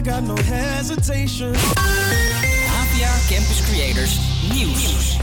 I got no hesitation. APA Campus Creators Nieuws.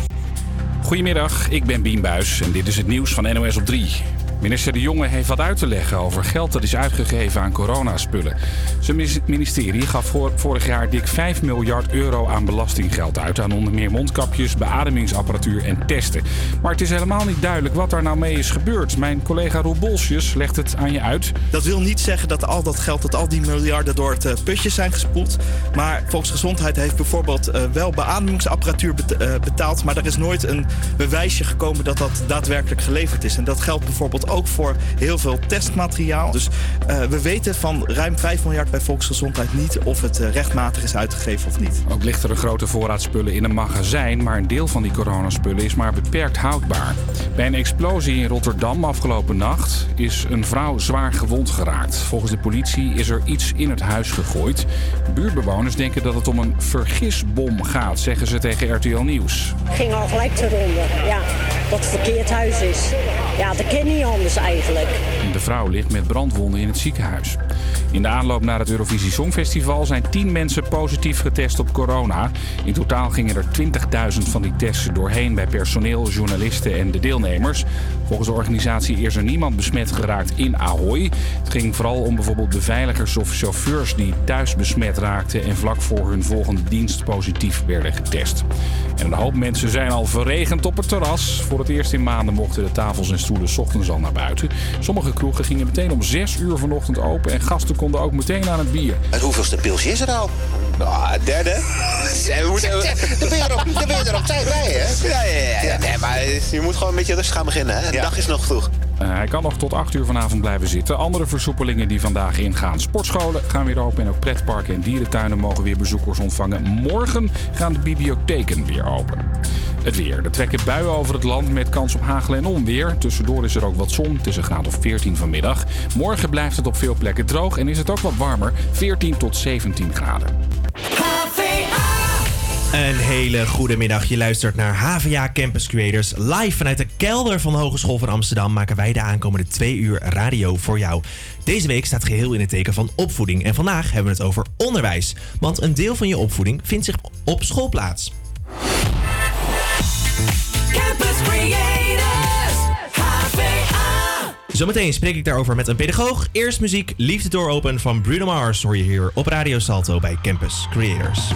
Goedemiddag, ik ben Bien Buis en dit is het nieuws van NOS op 3. Minister De Jonge heeft wat uit te leggen over geld dat is uitgegeven aan coronaspullen. Zijn ministerie gaf vorig jaar dik 5 miljard euro aan belastinggeld uit. Aan onder meer mondkapjes, beademingsapparatuur en testen. Maar het is helemaal niet duidelijk wat daar nou mee is gebeurd. Mijn collega Roel Bolsjes legt het aan je uit. Dat wil niet zeggen dat al dat geld, dat al die miljarden door het uh, putje zijn gespoeld. Maar Volksgezondheid heeft bijvoorbeeld uh, wel beademingsapparatuur uh, betaald. Maar er is nooit een bewijsje gekomen dat dat daadwerkelijk geleverd is. En dat geldt bijvoorbeeld ook voor heel veel testmateriaal. Dus uh, we weten van ruim 5 miljard bij Volksgezondheid niet of het uh, rechtmatig is uitgegeven of niet. Ook ligt er een grote voorraad spullen in een magazijn, maar een deel van die coronaspullen is maar beperkt houdbaar. Bij een explosie in Rotterdam afgelopen nacht is een vrouw zwaar gewond geraakt. Volgens de politie is er iets in het huis gegooid. Buurtbewoners denken dat het om een vergisbom gaat, zeggen ze tegen RTL Nieuws. Ging al gelijk eronder, ja, dat het verkeerd huis is. Ja, dat ken niet eigenlijk. De vrouw ligt met brandwonden in het ziekenhuis. In de aanloop naar het Eurovisie Songfestival zijn 10 mensen positief getest op corona. In totaal gingen er 20.000 van die testen doorheen bij personeel, journalisten en de deelnemers. Volgens de organisatie is er niemand besmet geraakt in Ahoy. Het ging vooral om bijvoorbeeld beveiligers of chauffeurs die thuis besmet raakten en vlak voor hun volgende dienst positief werden getest. En een hoop mensen zijn al verregend op het terras. Voor het eerst in maanden mochten de tafels en stoelen ochtends al naar buiten. Sommige kroegen gingen meteen om 6 uur vanochtend open en gasten konden ook meteen aan het bier. En hoeveelste pilsje is er al? Nou, derde. We moeten... Dan ben je er op, tijd bij, hè? Ja, ja, ja. Nee, maar je moet gewoon een beetje rustig gaan beginnen, hè? De dag is nog vroeg. Uh, hij kan nog tot 8 uur vanavond blijven zitten. Andere versoepelingen die vandaag ingaan. Sportscholen gaan weer open en ook pretparken en dierentuinen mogen weer bezoekers ontvangen. Morgen gaan de bibliotheken weer open. Het weer. Er trekken buien over het land met kans op hagel en onweer. Tussendoor is er ook wat zon. Het is een graad of 14 vanmiddag. Morgen blijft het op veel plekken droog en is het ook wat warmer. 14 tot 17 graden. Een hele goede middag. Je luistert naar HVA Campus Creators. Live vanuit de kelder van de Hogeschool van Amsterdam maken wij de aankomende twee uur radio voor jou. Deze week staat geheel in het teken van opvoeding. En vandaag hebben we het over onderwijs. Want een deel van je opvoeding vindt zich op school plaats. Campus Creators, HVA. Zometeen spreek ik daarover met een pedagoog. Eerst muziek, Liefde Door Open van Bruno Mars hoor je hier op Radio Salto bij Campus Creators.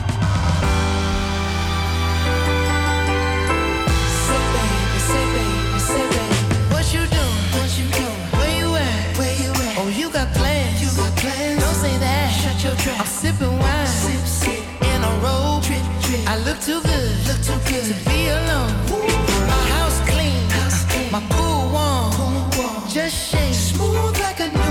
I'm sipping wine sip, sip. in a robe. Trip, trip. I look too good, look too good to be alone. My house clean, house clean. my pool warm. Just shake smooth like a newborn.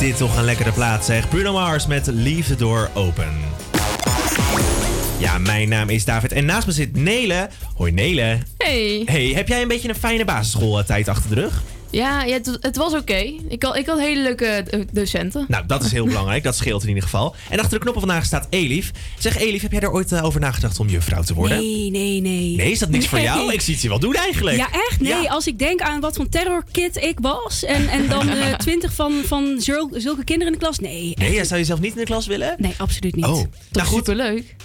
Dit toch een lekkere plaats, zeg. Bruno Mars met Leave the Door Open. Ja, mijn naam is David en naast me zit Nele. Hoi Nele. Hey. Hey, heb jij een beetje een fijne basisschooltijd achter de rug? Ja, ja het, het was oké. Ik, had, ik had hele leuke docenten. Nou, dat is heel belangrijk. Dat scheelt in ieder geval. En achter de knoppen vandaag staat Elif. Zeg Elif, heb jij er ooit eh, over nagedacht om juffrouw te worden? Nee, nee, nee. Nee, is dat niks voor jou? Ik zie het je wel doen eigenlijk. Ja, echt? Nee, Ja. als ik denk aan wat voor terrorkid ik was... en, en dan eh, twintig van, van zul- zulke kinderen in de klas... Nee, Nee, jij zou jezelf niet in de klas willen? nee absoluut niet. Oh, nou goed. Superleuk.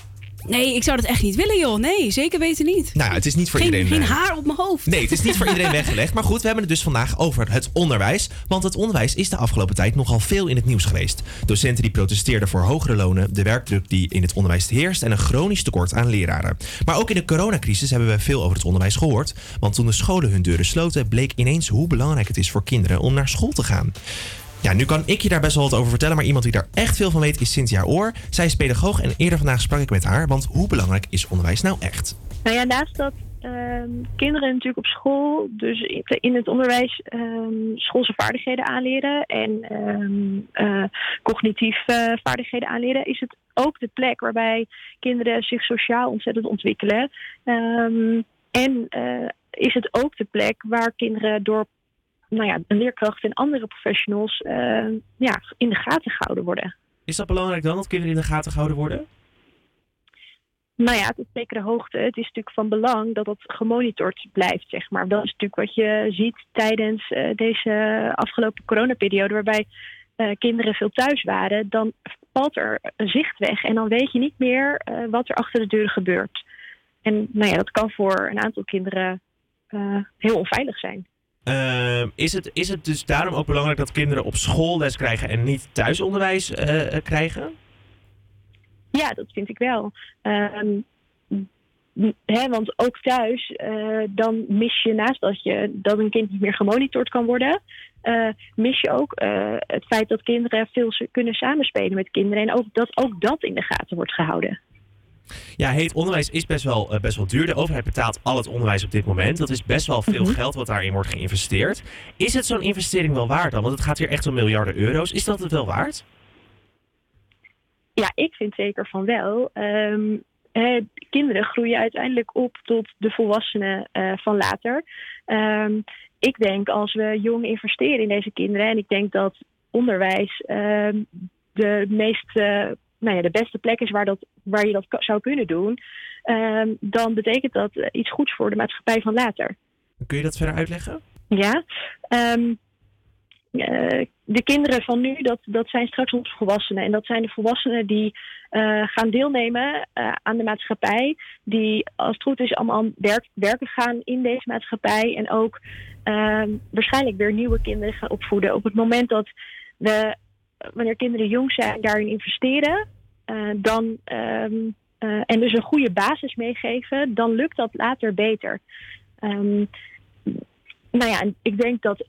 Nee, ik zou dat echt niet willen, joh. Nee, zeker weten niet. Nou, het is niet voor geen, iedereen... Geen haar op mijn hoofd. Nee, het is niet voor iedereen weggelegd. Maar goed, we hebben het dus vandaag over het onderwijs. Want het onderwijs is de afgelopen tijd nogal veel in het nieuws geweest. Docenten die protesteerden voor hogere lonen, de werkdruk die in het onderwijs heerst en een chronisch tekort aan leraren. Maar ook in de coronacrisis hebben we veel over het onderwijs gehoord. Want toen de scholen hun deuren sloten, bleek ineens hoe belangrijk het is voor kinderen om naar school te gaan. Ja, nu kan ik je daar best wel wat over vertellen, maar iemand die daar echt veel van weet is Cynthia Oor. Zij is pedagoog en eerder vandaag sprak ik met haar, want hoe belangrijk is onderwijs nou echt? Nou ja, naast dat ehm, kinderen natuurlijk op school, dus in- het onderwijs, ehm, schoolse vaardigheden aanleren en eh, cognitieve vaardigheden aanleren, is het ook de plek waarbij kinderen zich sociaal ontzettend ontwikkelen. En eh, is het ook de plek waar kinderen door nou ja, een leerkracht en andere professionals eh, ja, in de gaten gehouden worden. Is dat belangrijk dan, dat kinderen in de gaten gehouden worden? Nou ja, tot zekere hoogte. Het is natuurlijk van belang dat dat gemonitord blijft, zeg maar. Dat is natuurlijk wat je ziet tijdens eh, deze afgelopen coronaperiode, waarbij eh, kinderen veel thuis waren. Dan valt er een zicht weg en dan weet je niet meer wat er achter de deuren gebeurt. En nou ja, dat kan voor een aantal kinderen heel onveilig zijn. Ehm, is, het, is het dus daarom ook belangrijk dat kinderen op school les krijgen en niet thuisonderwijs eh, krijgen? Ja, dat vind ik wel. Ehm, want ook thuis, eh, dan mis je naast dat, je, dat een kind niet meer gemonitord kan worden, eh, mis je ook het feit dat kinderen veel kunnen samenspelen met kinderen. En ook dat ook dat in de gaten wordt gehouden. Ja, heet onderwijs is best wel, eh, best wel duur. De overheid betaalt al het onderwijs op dit moment. Dat is best wel veel geld wat daarin wordt geïnvesteerd. Is het zo'n investering wel waard dan? Want het gaat hier echt om miljarden euro's. Is dat het wel waard? Ja, ik vind zeker van wel. Ehm, hè, kinderen groeien uiteindelijk op tot de volwassenen eh, van later. Ehm, ik denk als we jong investeren in deze kinderen, en ik denk dat onderwijs ehm, de meest, nou ja, de beste plek is waar, dat, waar je dat zou kunnen doen, ehm, dan betekent dat eh, iets goeds voor de maatschappij van later. Kun je dat verder uitleggen? Ja. Ehm, eh, de kinderen van nu, dat, dat zijn straks onze volwassenen. En dat zijn de volwassenen die eh, gaan deelnemen aan de maatschappij. Die, als het goed is, allemaal werk, werken gaan in deze maatschappij. En ook ehm, waarschijnlijk weer nieuwe kinderen gaan opvoeden. Op het moment dat we, wanneer kinderen jong zijn, daarin investeren. Eh, dan, ehm, eh, en dus een goede basis meegeven, dan lukt dat later beter. Ehm, nou ja, ik denk dat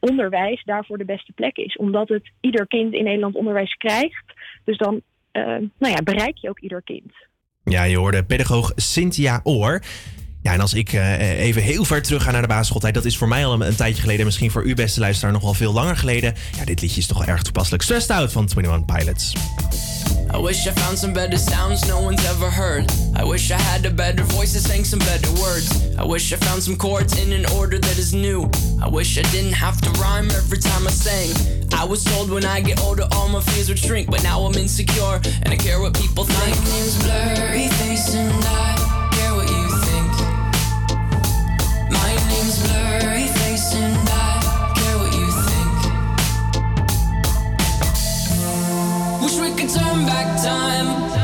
onderwijs daarvoor de beste plek is. Omdat het ieder kind in Nederland onderwijs krijgt. Dus dan eh, nou ja, bereik je ook ieder kind. Ja, je hoorde pedagoog Cynthia Oor. Ja, en als ik eh, even heel ver terug ga naar de basisschooltijd, dat is voor mij al een, een tijdje geleden, misschien voor u beste luisteraar nog wel veel langer geleden. Ja, dit liedje is toch wel erg toepasselijk. Stressed Out van 21 Pilots. I wish I found some better sounds no one's ever heard. I wish I had a better voice that sang some better words. I wish I found some chords in an order that is new. I wish I didn't have to rhyme every time I sang. I was told when I get older all my fears would shrink, but now I'm insecure and I care what people think. My name's Blurry Face and I Wish we could turn back time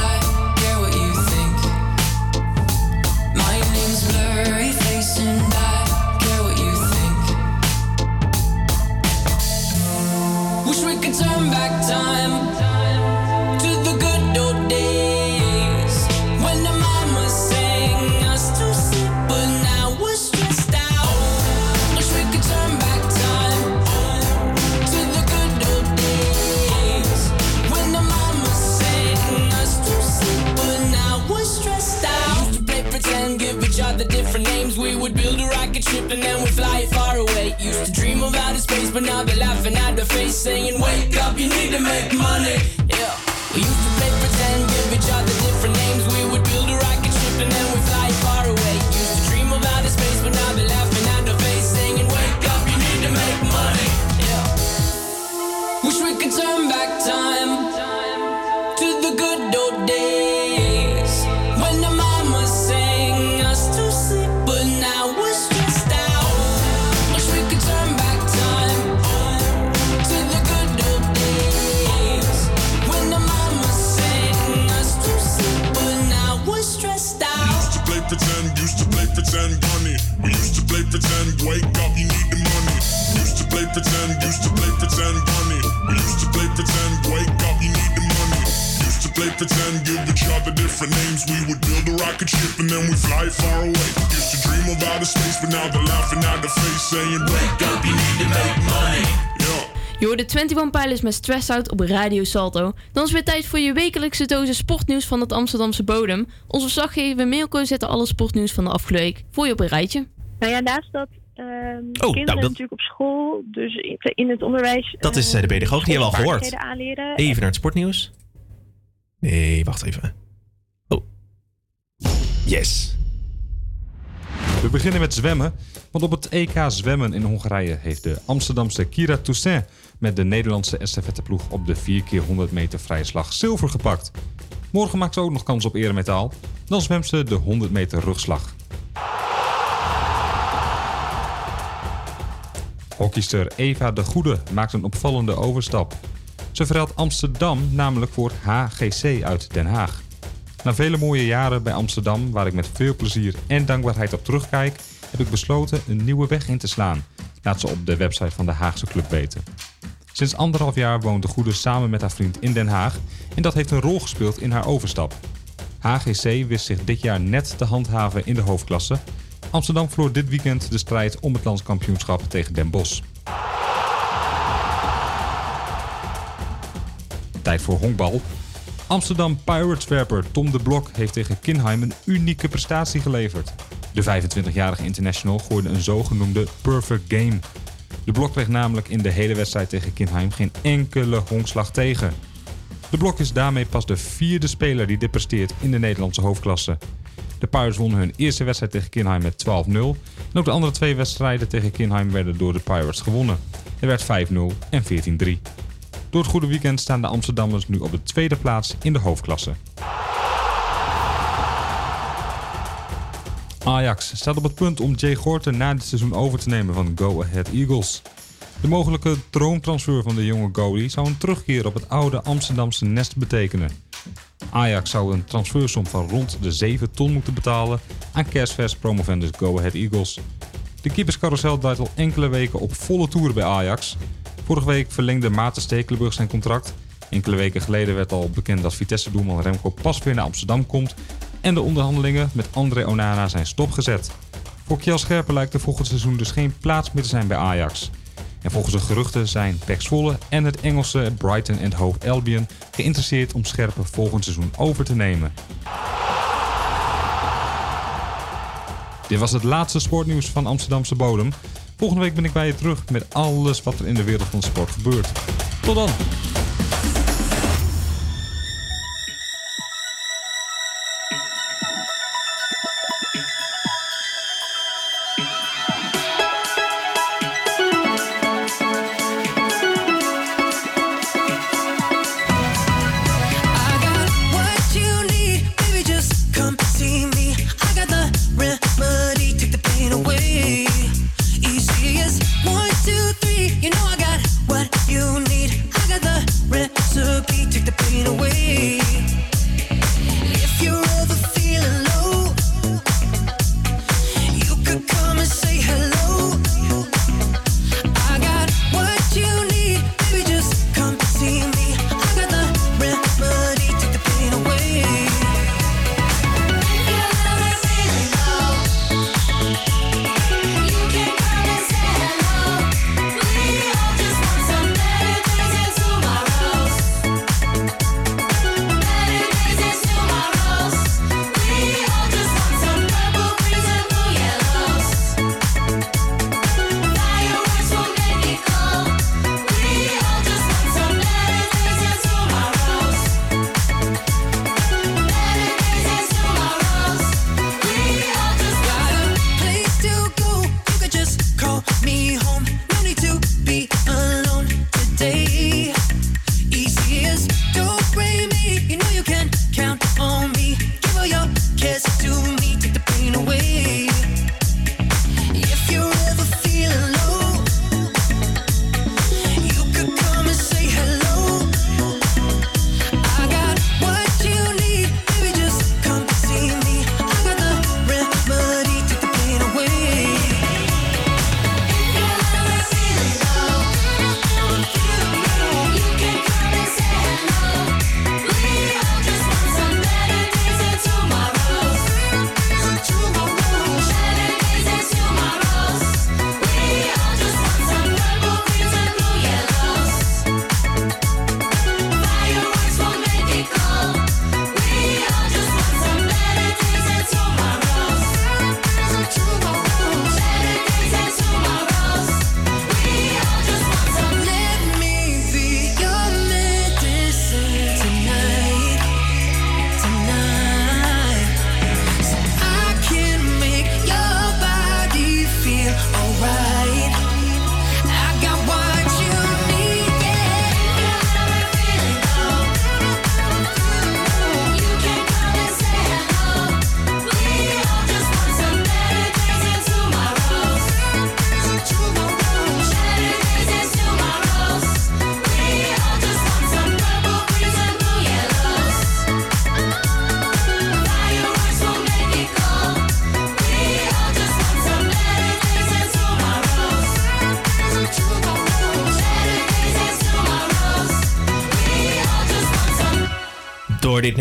Wish we could turn back time ship and then we'd fly far away. Used to dream of outer space, but now they're laughing at the face, saying, Wake up, you need to make money. Yeah. We used to play pretend, give each other pretend, used to play pretend, bunny. We used to play pretend, wake up, you need the money. Used to play pretend, give each other different names. We would build a rocket ship and then we fly far away. Used to dream of outer space, but now they're laughing at the face, saying, wake up, you need to make money. Yeah. Je hoorde 21 Pilots met Stress Out op Radio Salto. Dan is weer tijd voor je wekelijkse dosis sportnieuws van het Amsterdamse bodem. Onze verslaggever Milko zette alle sportnieuws van de afgelopen week voor je op een rijtje. Nou ja, naast dat ehm, nou, kinderen dat- natuurlijk op school, dus in, in het onderwijs... Dat is eh, de pedagoog, die hebben we al gehoord. aanleren. Even naar het sportnieuws. Nee, wacht even. Oh. Yes. We beginnen met zwemmen, want op het EK zwemmen in Hongarije heeft de Amsterdamse Kira Toussaint met de Nederlandse estafetteploeg op de 4 keer 100 meter vrije slag zilver gepakt. Morgen maakt ze ook nog kans op eremetaal. Dan zwemt ze de 100 meter rugslag. Hockeyster Eva de Goede maakt een opvallende overstap. Ze verrelt Amsterdam namelijk voor HGC uit Den Haag. Na vele mooie jaren bij Amsterdam, waar ik met veel plezier en dankbaarheid op terugkijk, heb ik besloten een nieuwe weg in te slaan. Laat ze op de website van de Haagse club weten. Sinds anderhalf jaar woont de Goede samen met haar vriend in Den Haag en dat heeft een rol gespeeld in haar overstap. HGC wist zich dit jaar net te handhaven in de hoofdklasse. Amsterdam verloor dit weekend de strijd om het landskampioenschap tegen Den Bosch. Tijd voor honkbal. Amsterdam Pirates-werper Tom de Blok heeft tegen Kinheim een unieke prestatie geleverd. De 25-jarige international gooide een zogenoemde perfect game. De Blok kreeg namelijk in de hele wedstrijd tegen Kinheim geen enkele honkslag tegen. De Blok is daarmee pas de vierde speler die dit presteert in de Nederlandse hoofdklasse. De Pirates wonnen hun eerste wedstrijd tegen Kinheim met 12-0. En ook de andere twee wedstrijden tegen Kinheim werden door de Pirates gewonnen. Er werd 5-0 en 14-3. Door het goede weekend staan de Amsterdammers nu op de tweede plaats in de hoofdklasse. Ajax staat op het punt om Jay Gorten na dit seizoen over te nemen van Go Ahead Eagles. De mogelijke droomtransfer van de jonge goalie zou een terugkeer op het oude Amsterdamse nest betekenen. Ajax zou een transfersom van rond de 7 ton moeten betalen aan kerstvers promovendus Go Ahead Eagles. De keeperscarousel draait al enkele weken op volle toeren bij Ajax. Vorige week verlengde Maarten Stekelenburg zijn contract. Enkele weken geleden werd al bekend dat Vitesse-doelman Remco pas weer naar Amsterdam komt. En de onderhandelingen met André Onana zijn stopgezet. Voor Kjell Scherpen lijkt er volgend seizoen dus geen plaats meer te zijn bij Ajax. En volgens de geruchten zijn Pek Zwolle en het Engelse Brighton and Hove Albion geïnteresseerd om Scherpen volgend seizoen over te nemen. Dit was het laatste sportnieuws van Amsterdamse bodem. Volgende week ben ik bij je terug met alles wat er in de wereld van sport gebeurt. Tot dan!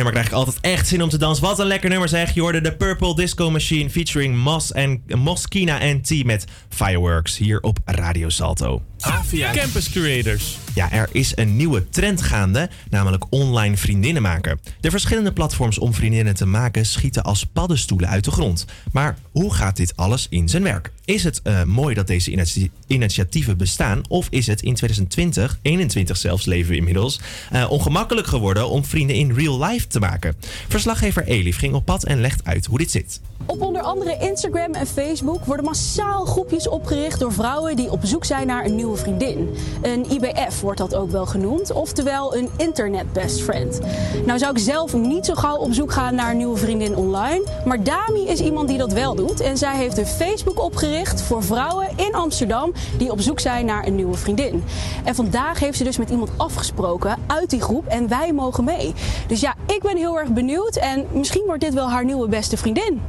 Nummer krijg ik altijd echt zin om te dansen. Wat een lekker nummer zeg. Je hoorde de Purple Disco Machine featuring Mos en Moskina en T met Fireworks hier op Radio Salto. Avia Campus Creators. Ja, er is een nieuwe trend gaande, namelijk online vriendinnen maken. De verschillende platforms om vriendinnen te maken schieten als paddenstoelen uit de grond. Maar hoe gaat dit alles in zijn werk? Is het eh, mooi dat deze initi- initiatieven bestaan? Of is het in 2020, 21 zelfs leven we inmiddels, eh, ongemakkelijk geworden om vrienden in real life te maken? Verslaggever Elif ging op pad en legt uit hoe dit zit. Op onder andere Instagram en Facebook worden massaal groepjes opgericht door vrouwen die op zoek zijn naar een nieuwe vriendin. Een IBF wordt dat ook wel genoemd, oftewel een internet best friend. Nou zou ik zelf niet zo gauw op zoek gaan naar een nieuwe vriendin online, maar Dami is iemand die dat wel doet en zij heeft een Facebook opgericht voor vrouwen in Amsterdam die op zoek zijn naar een nieuwe vriendin. En vandaag heeft ze dus met iemand afgesproken uit die groep en wij mogen mee. Dus ja, ik ben heel erg benieuwd en misschien wordt dit wel haar nieuwe beste vriendin.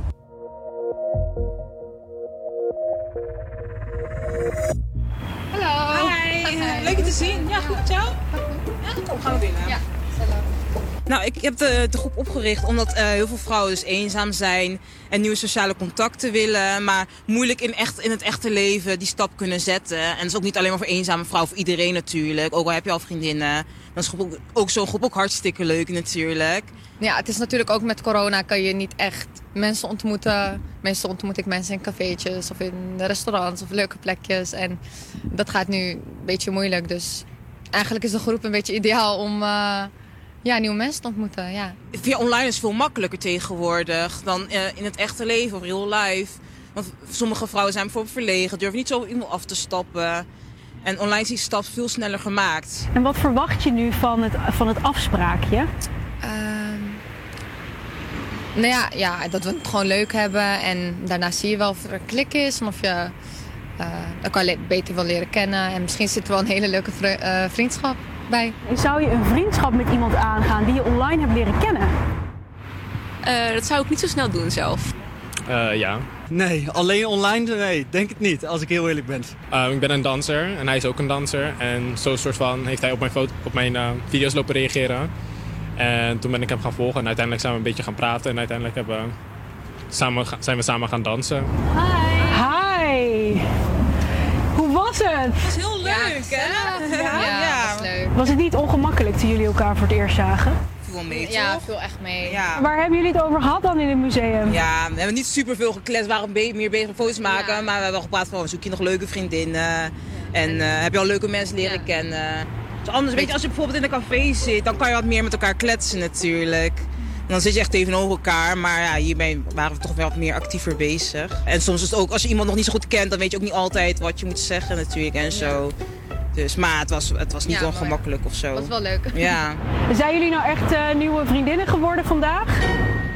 Leuk je te zien. Ja, goed met jou? Ja, kom, gaan we binnen. Ja. Nou, ik heb de, de groep opgericht omdat eh, heel veel vrouwen dus eenzaam zijn en nieuwe sociale contacten willen, maar moeilijk in, echt, in het echte leven die stap kunnen zetten. En dat is ook niet alleen maar voor eenzame vrouwen, voor iedereen natuurlijk. Ook al heb je al vriendinnen, dan is groep ook, ook zo'n groep ook hartstikke leuk natuurlijk. Ja, het is natuurlijk ook met corona kan je niet echt mensen ontmoeten. Meestal ontmoet ik mensen in cafeetjes of in restaurants of leuke plekjes. En dat gaat nu een beetje moeilijk. Dus eigenlijk is de groep een beetje ideaal om eh, ja, nieuwe mensen te ontmoeten. Ja. Via online is veel makkelijker tegenwoordig dan eh, in het echte leven of real life. Want sommige vrouwen zijn bijvoorbeeld verlegen, durven niet zo iemand af te stappen. En online is die stap veel sneller gemaakt. En wat verwacht je nu van het, van het afspraakje? Ehm, nou ja, ja, dat we het gewoon leuk hebben. En daarna zie je wel of er een klik is. En of je eh elkaar beter wil leren kennen. En misschien zit er wel een hele leuke vri- eh, vriendschap bij. Zou je een vriendschap met iemand aangaan die je online hebt leren kennen? Eh, dat zou ik niet zo snel doen zelf. Eh, ja. Nee, alleen online? Nee, denk het niet, als ik heel eerlijk ben. Eh, ik ben een danser en hij is ook een danser. En zo soort van heeft hij op mijn, foto, op mijn eh, video's lopen reageren. En toen ben ik hem gaan volgen en uiteindelijk zijn we een beetje gaan praten. En uiteindelijk hebben we samen, zijn we samen gaan dansen. Hi! Hoe was het? Het was heel leuk, hè? Ja, was leuk. Was het niet ongemakkelijk toen jullie elkaar voor het eerst zagen? Mee, Ja, viel echt mee. Ja. Waar hebben jullie het over gehad dan in het museum? Ja, we hebben niet super veel gekletst, we waren meer bezig met foto's maken. Maar we hebben wel gepraat van, zoek je nog leuke vriendinnen? En eh, heb je al leuke mensen leren kennen? Dus anders, weet je, als je bijvoorbeeld in een café zit, dan kan je wat meer met elkaar kletsen natuurlijk. Dan zit je echt tegenover elkaar, maar ja, hiermee waren we toch wel wat meer actiever bezig. En soms is het ook, als je iemand nog niet zo goed kent, dan weet je ook niet altijd wat je moet zeggen natuurlijk en zo. Dus, maar het was, het was niet Ja, mooi. ongemakkelijk of zo. Was wel leuk. Ja. Zijn jullie nou echt eh, nieuwe vriendinnen geworden vandaag?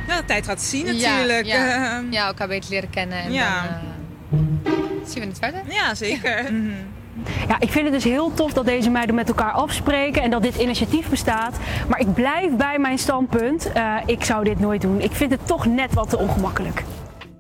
Ja, de tijd gaat zien natuurlijk. Ja, ja. ja, elkaar beter leren kennen. En Ja. dan eh, zien we het verder. Ja, zeker. Ja, ik vind het dus heel tof dat deze meiden met elkaar afspreken en dat dit initiatief bestaat. Maar ik blijf bij mijn standpunt. Eh, ik zou dit nooit doen. Ik vind het toch net wat te ongemakkelijk.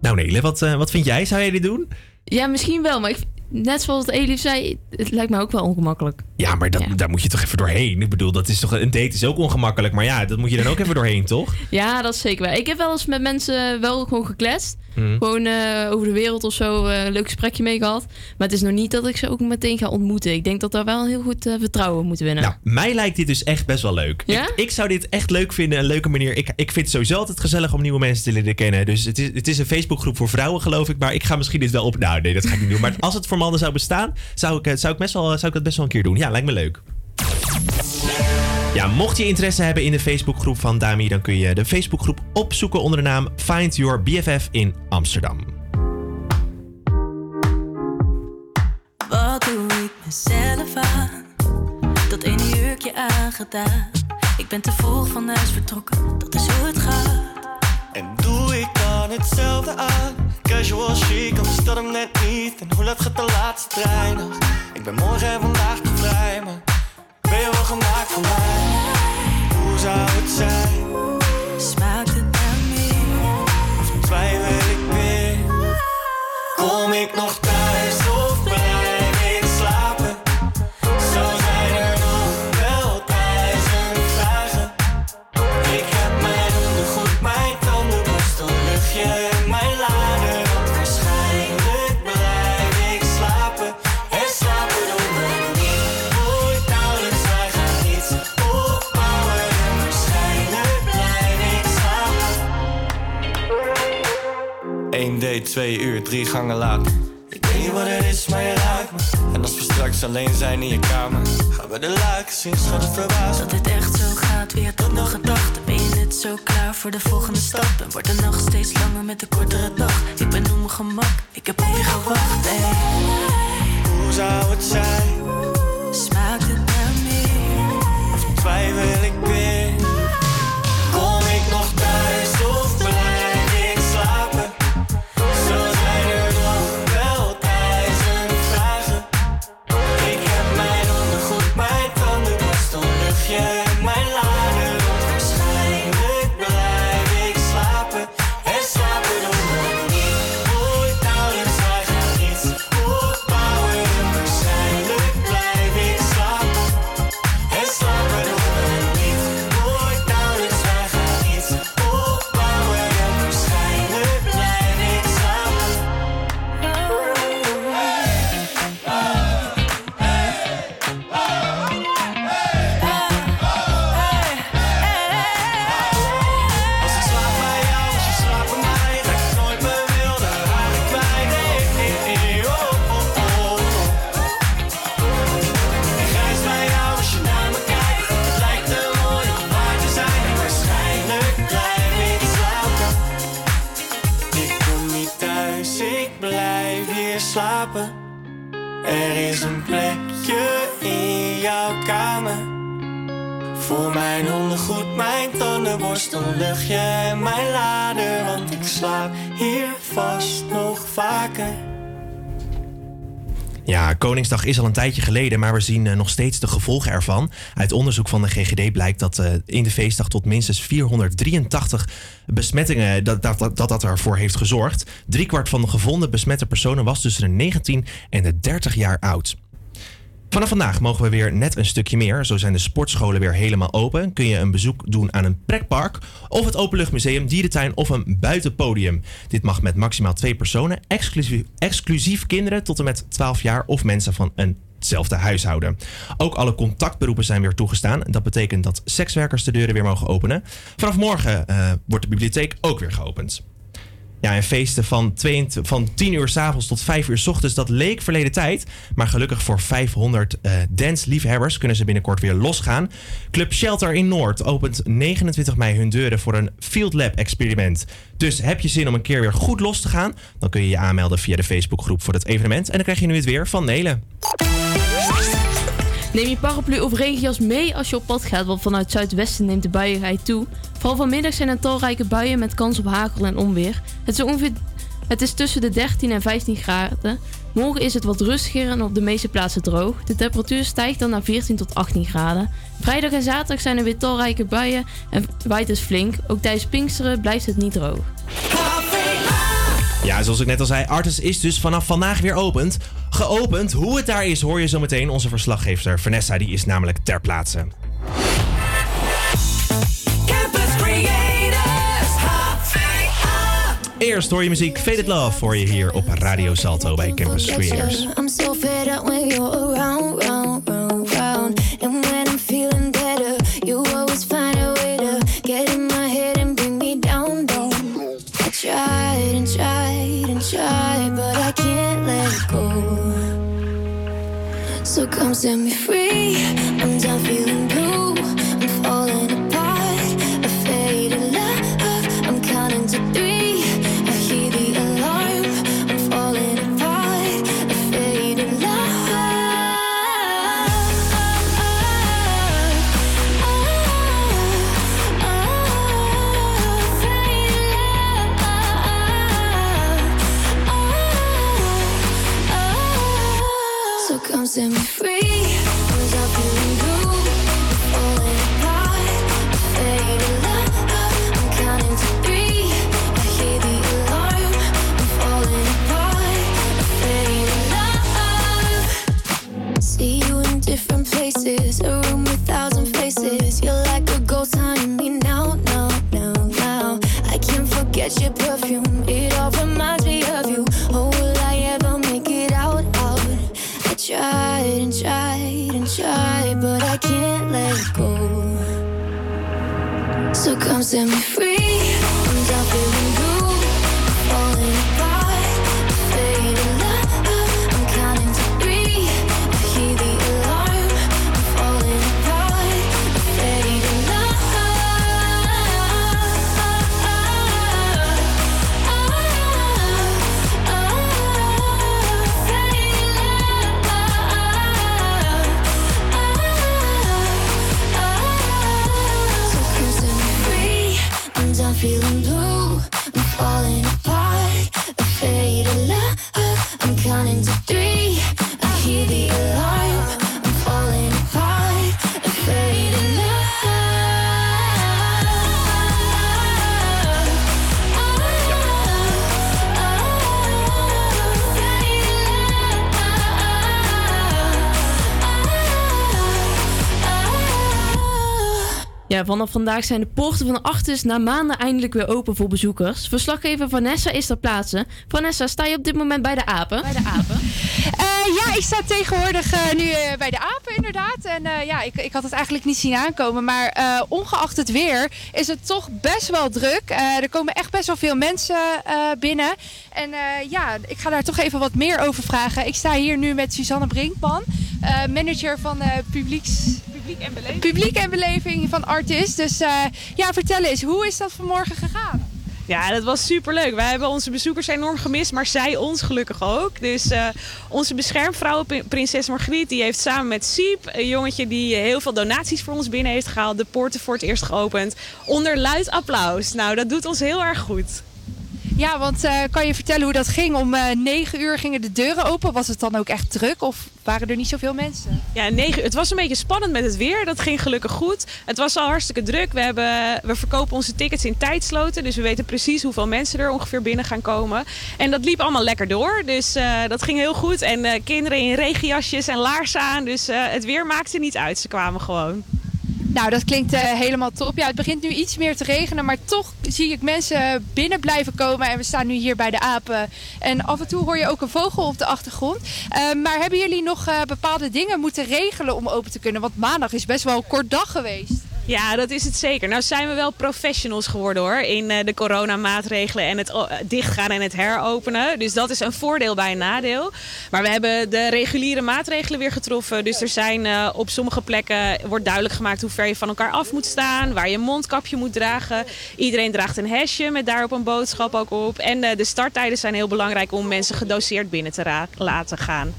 Nou Nele, wat, eh, wat vind jij? Zou jij dit doen? Ja, misschien wel, maar ik, net zoals het Elif zei, het lijkt me ook wel ongemakkelijk. Ja, maar dat, daar moet je toch even doorheen. Ik bedoel, dat is toch, een date is ook ongemakkelijk. Maar ja, dat moet je dan ook even doorheen, toch? Ja, dat is zeker wel. Ik heb wel eens met mensen wel gewoon gekletst. Mhm. Gewoon eh, over de wereld of zo eh, een leuk gesprekje mee gehad. Maar het is nog niet dat ik ze ook meteen ga ontmoeten. Ik denk dat daar wel een heel goed eh, vertrouwen moeten winnen. Nou, mij lijkt dit dus echt best wel leuk. Ja? Ik, ik zou dit echt leuk vinden, een leuke manier. Ik, ik vind het sowieso altijd gezellig om nieuwe mensen te leren kennen. Dus het is, het is een Facebookgroep voor vrouwen, geloof ik. Maar ik ga misschien dit wel op... Nou, nee, dat ga ik niet doen. Maar als het voor mannen zou bestaan, zou ik, zou ik, best wel, zou ik dat best wel een keer doen. Ja, lijkt me leuk. Ja, mocht je interesse hebben in de Facebookgroep van Dami, dan kun je de Facebookgroep opzoeken onder de naam Find Your BFF in Amsterdam. Wat doe ik mezelf aan? Dat ene jurkje aangedaan. Ik ben te vroeg van huis vertrokken, dat is hoe het gaat. En doe ik dan hetzelfde aan? Casual chic, anders dat hem net niet. En hoe laat gaat de laatste trein nog? Ik ben morgen en vandaag te vrij, maar wel gemaakt voor mij? Hoe zou het zijn? Smaakt het naar meer? Of twijfel ik weer? Kom ik nog Eén date, twee uur, drie gangen later. Ik weet niet wat het is, maar je raakt me. En als we straks alleen zijn in je kamer, gaan we de laken zien, schat het verbaasd. Dat dit echt zo gaat, wie had dat nog gedacht? Ben je net zo klaar voor de volgende stap? En wordt de nacht steeds langer met de kortere dag? Ik ben op mijn gemak, ik heb op je gewacht. Hoe zou het zijn? Smaakt het naar meer? Of twijfel Er is een plekje in jouw kamer. Voor mijn ondergoed, mijn tandenborstel, luchtje en mijn lader. Want ik slaap hier vast nog vaker. Ja, Koningsdag is al een tijdje geleden, maar we zien eh, nog steeds de gevolgen ervan. Uit onderzoek van de GGD blijkt dat eh, in de feestdag tot minstens 483 besmettingen dat dat, dat, dat, dat ervoor heeft gezorgd. Driekwart van de gevonden besmette personen was tussen de 19 en de 30 jaar oud. Vanaf vandaag mogen we weer net een stukje meer. Zo zijn de sportscholen weer helemaal open. Kun je een bezoek doen aan een pretpark of het openluchtmuseum, dierentuin of een buitenpodium. Dit mag met maximaal twee personen, exclusief, exclusief kinderen tot en met 12 jaar of mensen van een hetzelfde huishouden. Ook alle contactberoepen zijn weer toegestaan. Dat betekent dat sekswerkers de deuren weer mogen openen. Vanaf morgen eh, wordt de bibliotheek ook weer geopend. Ja, en feesten van, 22 van 10 uur s'avonds tot 5 uur s ochtends, dat leek verleden tijd. Maar gelukkig voor 500 eh dance-liefhebbers kunnen ze binnenkort weer losgaan. Club Shelter in Noord opent 29 mei hun deuren voor een Field Lab experiment. Dus heb je zin om een keer weer goed los te gaan? Dan kun je je aanmelden via de Facebookgroep voor het evenement. En dan krijg je nu het weer van Nelen. Neem je paraplu of regenjas mee als je op pad gaat, want vanuit zuidwesten neemt de buiigheid toe. Vooral vanmiddag zijn er talrijke buien met kans op hagel en onweer. Het is, ongeveer, het is tussen de 13 en 15 graden. Morgen is het wat rustiger en op de meeste plaatsen droog. De temperatuur stijgt dan naar 14 tot 18 graden. Vrijdag en zaterdag zijn er weer talrijke buien en waait het flink. Ook tijdens Pinksteren blijft het niet droog. Ja, zoals ik net al zei, Artis is dus vanaf vandaag weer opend. Geopend. Hoe het daar is, hoor je zo meteen. Onze verslaggever Vanessa, die is namelijk ter plaatse. Eerst hoor je muziek Faded Love voor je hier op Radio Salto bij Campus Creators. I'm so fed up when you're around, round, round, round. And when I'm feeling better, you always find a way to get in my head and bring me down, down. I tried and tried and tried, but I can't let go. So come set me free. I'm done feeling set me free. Blue. Falling apart. Faded love. I'm counting to three. I hear the alarm. I'm falling apart. Faded love. See you in different places, a room with thousand faces. You're like a ghost haunting me now, now, now, now. I can't forget your perfume. Come set me free. Vanaf vandaag zijn de poorten van Artis na maanden eindelijk weer open voor bezoekers. Verslaggever Vanessa is ter plaatse. Vanessa, sta je op dit moment bij de apen? Bij de apen. Eh, ja, ik sta tegenwoordig eh, nu eh, bij de apen inderdaad. En eh, ja, ik, ik had het eigenlijk niet zien aankomen. Maar eh, ongeacht het weer is het toch best wel druk. Eh, er komen echt best wel veel mensen eh, binnen. En eh, ja, ik ga daar toch even wat meer over vragen. Ik sta hier nu met Suzanne Brinkman, eh, manager van eh, publieks... Publiek en beleving. Publiek en beleving van Artis. Dus eh, ja, vertel eens, hoe is dat vanmorgen gegaan? Ja, dat was superleuk. Wij hebben onze bezoekers enorm gemist, maar zij ons gelukkig ook. Dus eh, onze beschermvrouw, Prin- prinses Margriet, die heeft samen met Siep, een jongetje die heel veel donaties voor ons binnen heeft gehaald, de poorten voor het eerst geopend. Onder luid applaus. Nou, dat doet ons heel erg goed. Ja, want eh, kan je vertellen hoe dat ging? Om eh 9 uur gingen de deuren open. Was het dan ook echt druk of waren er niet zoveel mensen? Ja, negen, het was een beetje spannend met het weer. Dat ging gelukkig goed. Het was al hartstikke druk. We, hebben, we verkopen onze tickets in tijdsloten. Dus we weten precies hoeveel mensen er ongeveer binnen gaan komen. En dat liep allemaal lekker door. Dus eh, dat ging heel goed. En kinderen in regenjasjes en laarzen aan. Dus het weer maakte niet uit. Ze kwamen gewoon. Nou, dat klinkt eh, helemaal top. Ja, het begint nu iets meer te regenen, maar toch zie ik mensen binnen blijven komen. En we staan nu hier bij de apen. En af en toe hoor je ook een vogel op de achtergrond. Eh, maar hebben jullie nog eh, bepaalde dingen moeten regelen om open te kunnen? Want maandag is best wel een kort dag geweest. Ja, dat is het zeker. Nou zijn we wel professionals geworden hoor. In eh, de coronamaatregelen en het eh, dichtgaan en het heropenen. Dus dat is een voordeel bij een nadeel. Maar we hebben de reguliere maatregelen weer getroffen. Dus er zijn eh, op sommige plekken wordt duidelijk gemaakt hoe ver je van elkaar af moet staan. Waar je mondkapje moet dragen. Iedereen draagt een hesje met daarop een boodschap ook op. En de starttijden zijn heel belangrijk om mensen gedoseerd binnen te laten gaan.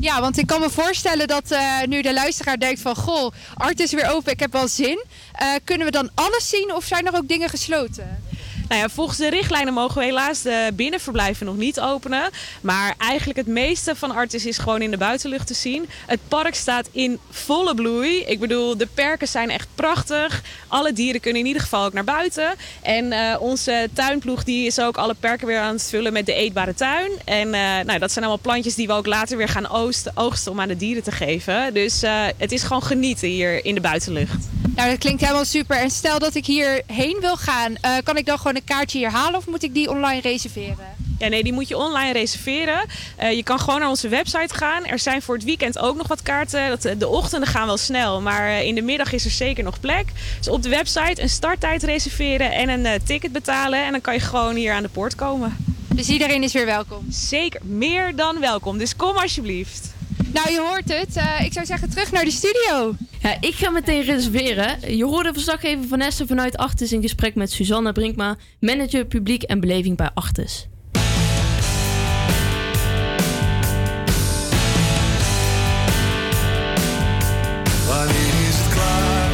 Ja, want ik kan me voorstellen dat eh, nu de luisteraar denkt van... Goh, Art is weer open, ik heb wel zin. Eh, kunnen we dan alles zien of zijn er ook dingen gesloten? Nou ja, volgens de richtlijnen mogen we helaas de binnenverblijven nog niet openen. Maar eigenlijk het meeste van Artis is gewoon in de buitenlucht te zien. Het park staat in volle bloei. Ik bedoel, de perken zijn echt prachtig. Alle dieren kunnen in ieder geval ook naar buiten. En eh, onze tuinploeg die is ook alle perken weer aan het vullen met de eetbare tuin. En eh, nou, dat zijn allemaal plantjes die we ook later weer gaan oogsten om aan de dieren te geven. Dus eh, het is gewoon genieten hier in de buitenlucht. Nou, dat klinkt helemaal super. En stel dat ik hierheen wil gaan, eh, kan ik dan gewoon een kaartje hier halen of moet ik die online reserveren? Ja, nee, die moet je online reserveren. Eh, je kan gewoon naar onze website gaan. Er zijn voor het weekend ook nog wat kaarten. Dat, eh, de ochtenden gaan wel snel, maar eh, in de middag is er zeker nog plek. Dus op de website een starttijd reserveren en een ticket betalen. En dan kan je gewoon hier aan de poort komen. Dus iedereen is weer welkom? Zeker, meer dan welkom. Dus kom alsjeblieft. Nou, je hoort het. Eh, ik zou zeggen terug naar de studio. Ja, ik ga meteen reserveren. Je hoorde verslaggever Vanessa vanuit Artis in gesprek met Suzanne Brinkma, manager publiek en beleving bij Artis. Wanneer is het klaar?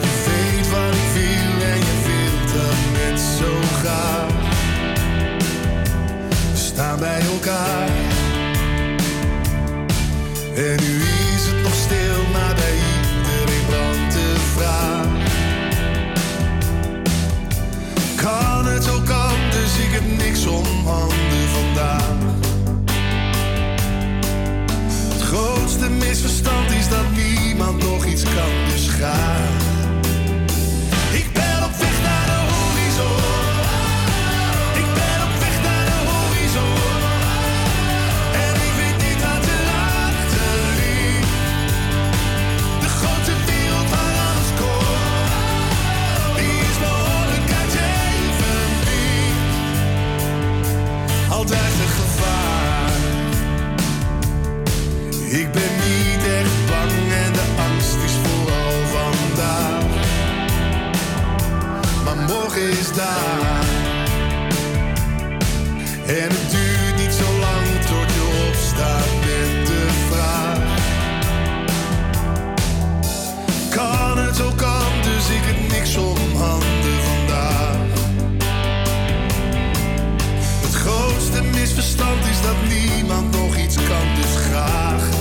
Je weet wat ik wil en je wilt dat net zo graag. We staan bij elkaar. En nu is het nog stil, maar bij iedereen brandt de vraag. Kan het zo kan, dus ik heb niks om handen vandaag. Het grootste misverstand is dat niemand nog iets kan, dus. nog daar. En het duurt niet zo lang tot je opstaat met de vraag: Kan het zo kan, dus ik het niks om handen vandaag. Het grootste misverstand is dat niemand nog iets kan, dus graag.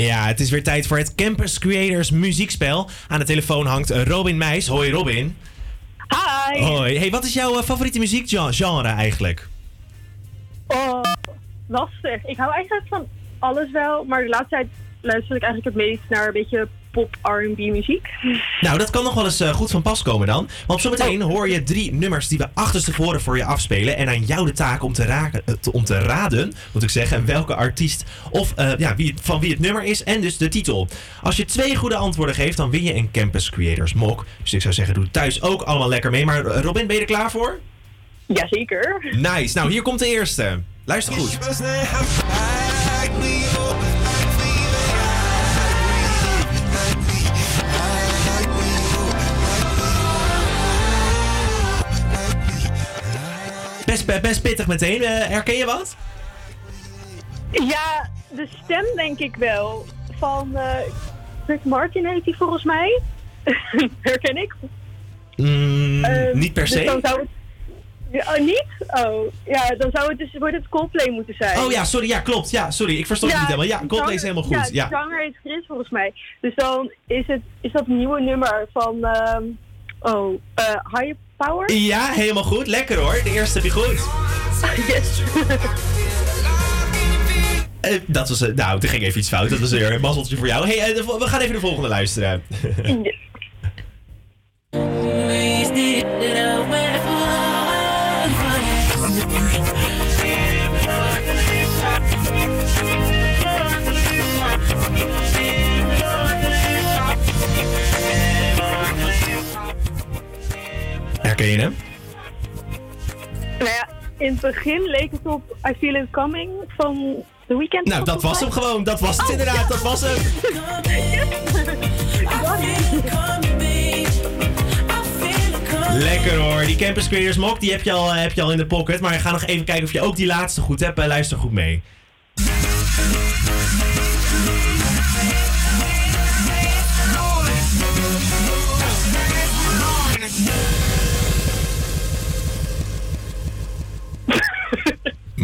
Ja, het is weer tijd voor het Campus Creators muziekspel. Aan de telefoon hangt Robin Meijs. Hoi Robin. Hi. Hoi. Hey, wat is jouw eh, favoriete muziekgenre eigenlijk? Oh, lastig. Ik hou eigenlijk van alles wel, maar de laatste tijd luister ik eigenlijk het meest naar een beetje pop R&B muziek. Nou, dat kan nog wel eens eh, goed van pas komen dan. Want zometeen hoor je drie nummers die we achterstevoren voor je afspelen. En aan jou de taak om te, raken, eh, te- om te raden, moet ik zeggen, welke artiest of eh, ja, wie, van wie het nummer is en dus de titel. Als je twee goede antwoorden geeft, dan win je een Campus Creators mok. Dus ik zou zeggen, doe thuis ook allemaal lekker mee. Maar Robin, ben je er klaar voor? Jazeker. Nice. Nou, hier komt de eerste. Luister goed. Best, best pittig meteen. Eh, herken je wat? Ja, de stem denk ik wel. Van eh Chris Martin heet hij volgens mij. Herken ik. Mm, Ehm, niet per dus se. dan zou het... Ja, oh, niet? Oh, ja, dan zou het dus wordt het Coldplay moeten zijn. Oh ja, sorry. Ja, klopt. Ja, sorry. Ik verstond het niet helemaal. Ja, Coldplay is helemaal goed. Ja, Ja. de zanger heet Chris volgens mij. Dus dan is, het, is dat nieuwe nummer van... ehm, oh, eh High Power? Ja, helemaal goed. Lekker hoor. De eerste heb je goed. Yes. Eh, dat was, eh, nou, er ging even iets fout. Dat was weer een mazzeltje voor jou. Hey, eh, we gaan even de volgende luisteren. Herken je hem? Nou ja, in het begin leek het op I Feel It Coming van The Weeknd. Nou, dat was hem gewoon. Dat was het inderdaad. Dat was hem. Lekker hoor. Die Campus Creators Mock, die heb je, al, heb je al in de pocket. Maar ga nog even kijken of je ook die laatste goed hebt. Eh, Luister goed mee.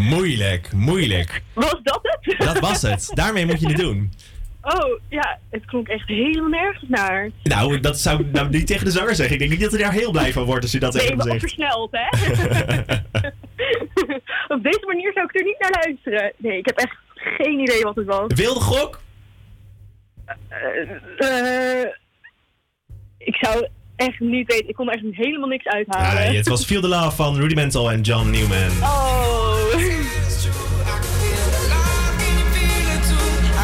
Moeilijk, moeilijk. Was dat het? Dat was het. Daarmee moet je het doen. Oh, ja, het klonk echt helemaal nergens naar. Nou, dat zou ik nou niet tegen de zanger zeggen. Ik denk niet dat hij daar heel blij van wordt als je dat Nee, tegen hem maar zegt. versneld, hè? Op deze manier zou ik er niet naar luisteren. Nee, ik heb echt geen idee wat het was. Wilde gok? Eh, ik zou echt niet weten. Ik kon er echt helemaal niks uithalen. Ah, het was Feel the Love van Rudimental en John Newman. Oh.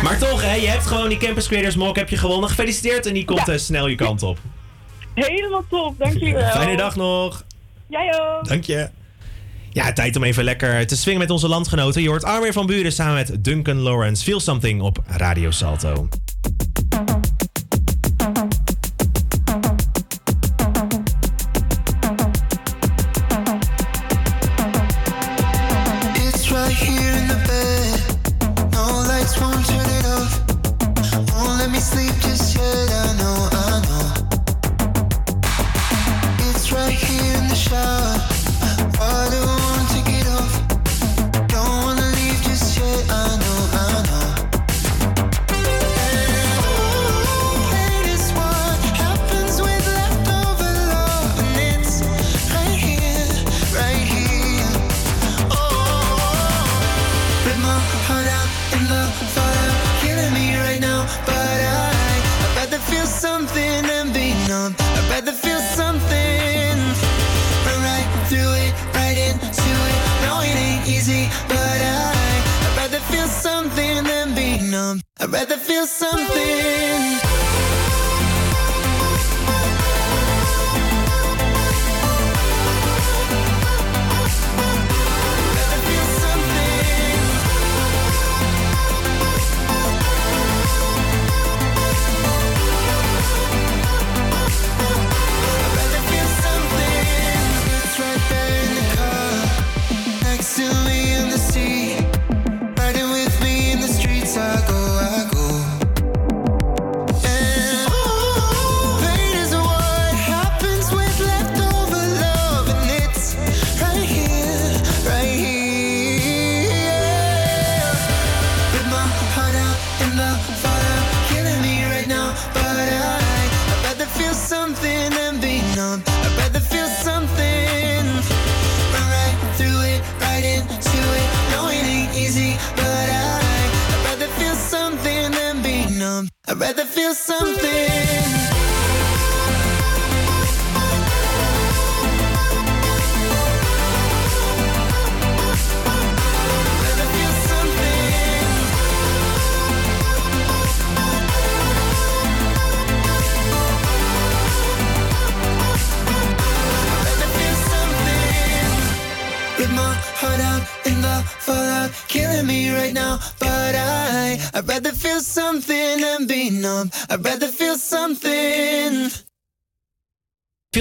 Maar toch, hè, je hebt gewoon die Campus Creators Mock heb je gewonnen. Gefeliciteerd en die komt snel je kant op. Helemaal top, dank jullie wel. Fijne dag nog. Jij ook. Dank je. Ja, tijd om even lekker te swingen met onze landgenoten. Je hoort Armin van Buren samen met Duncan Lawrence. Feel Something op Radio Salto.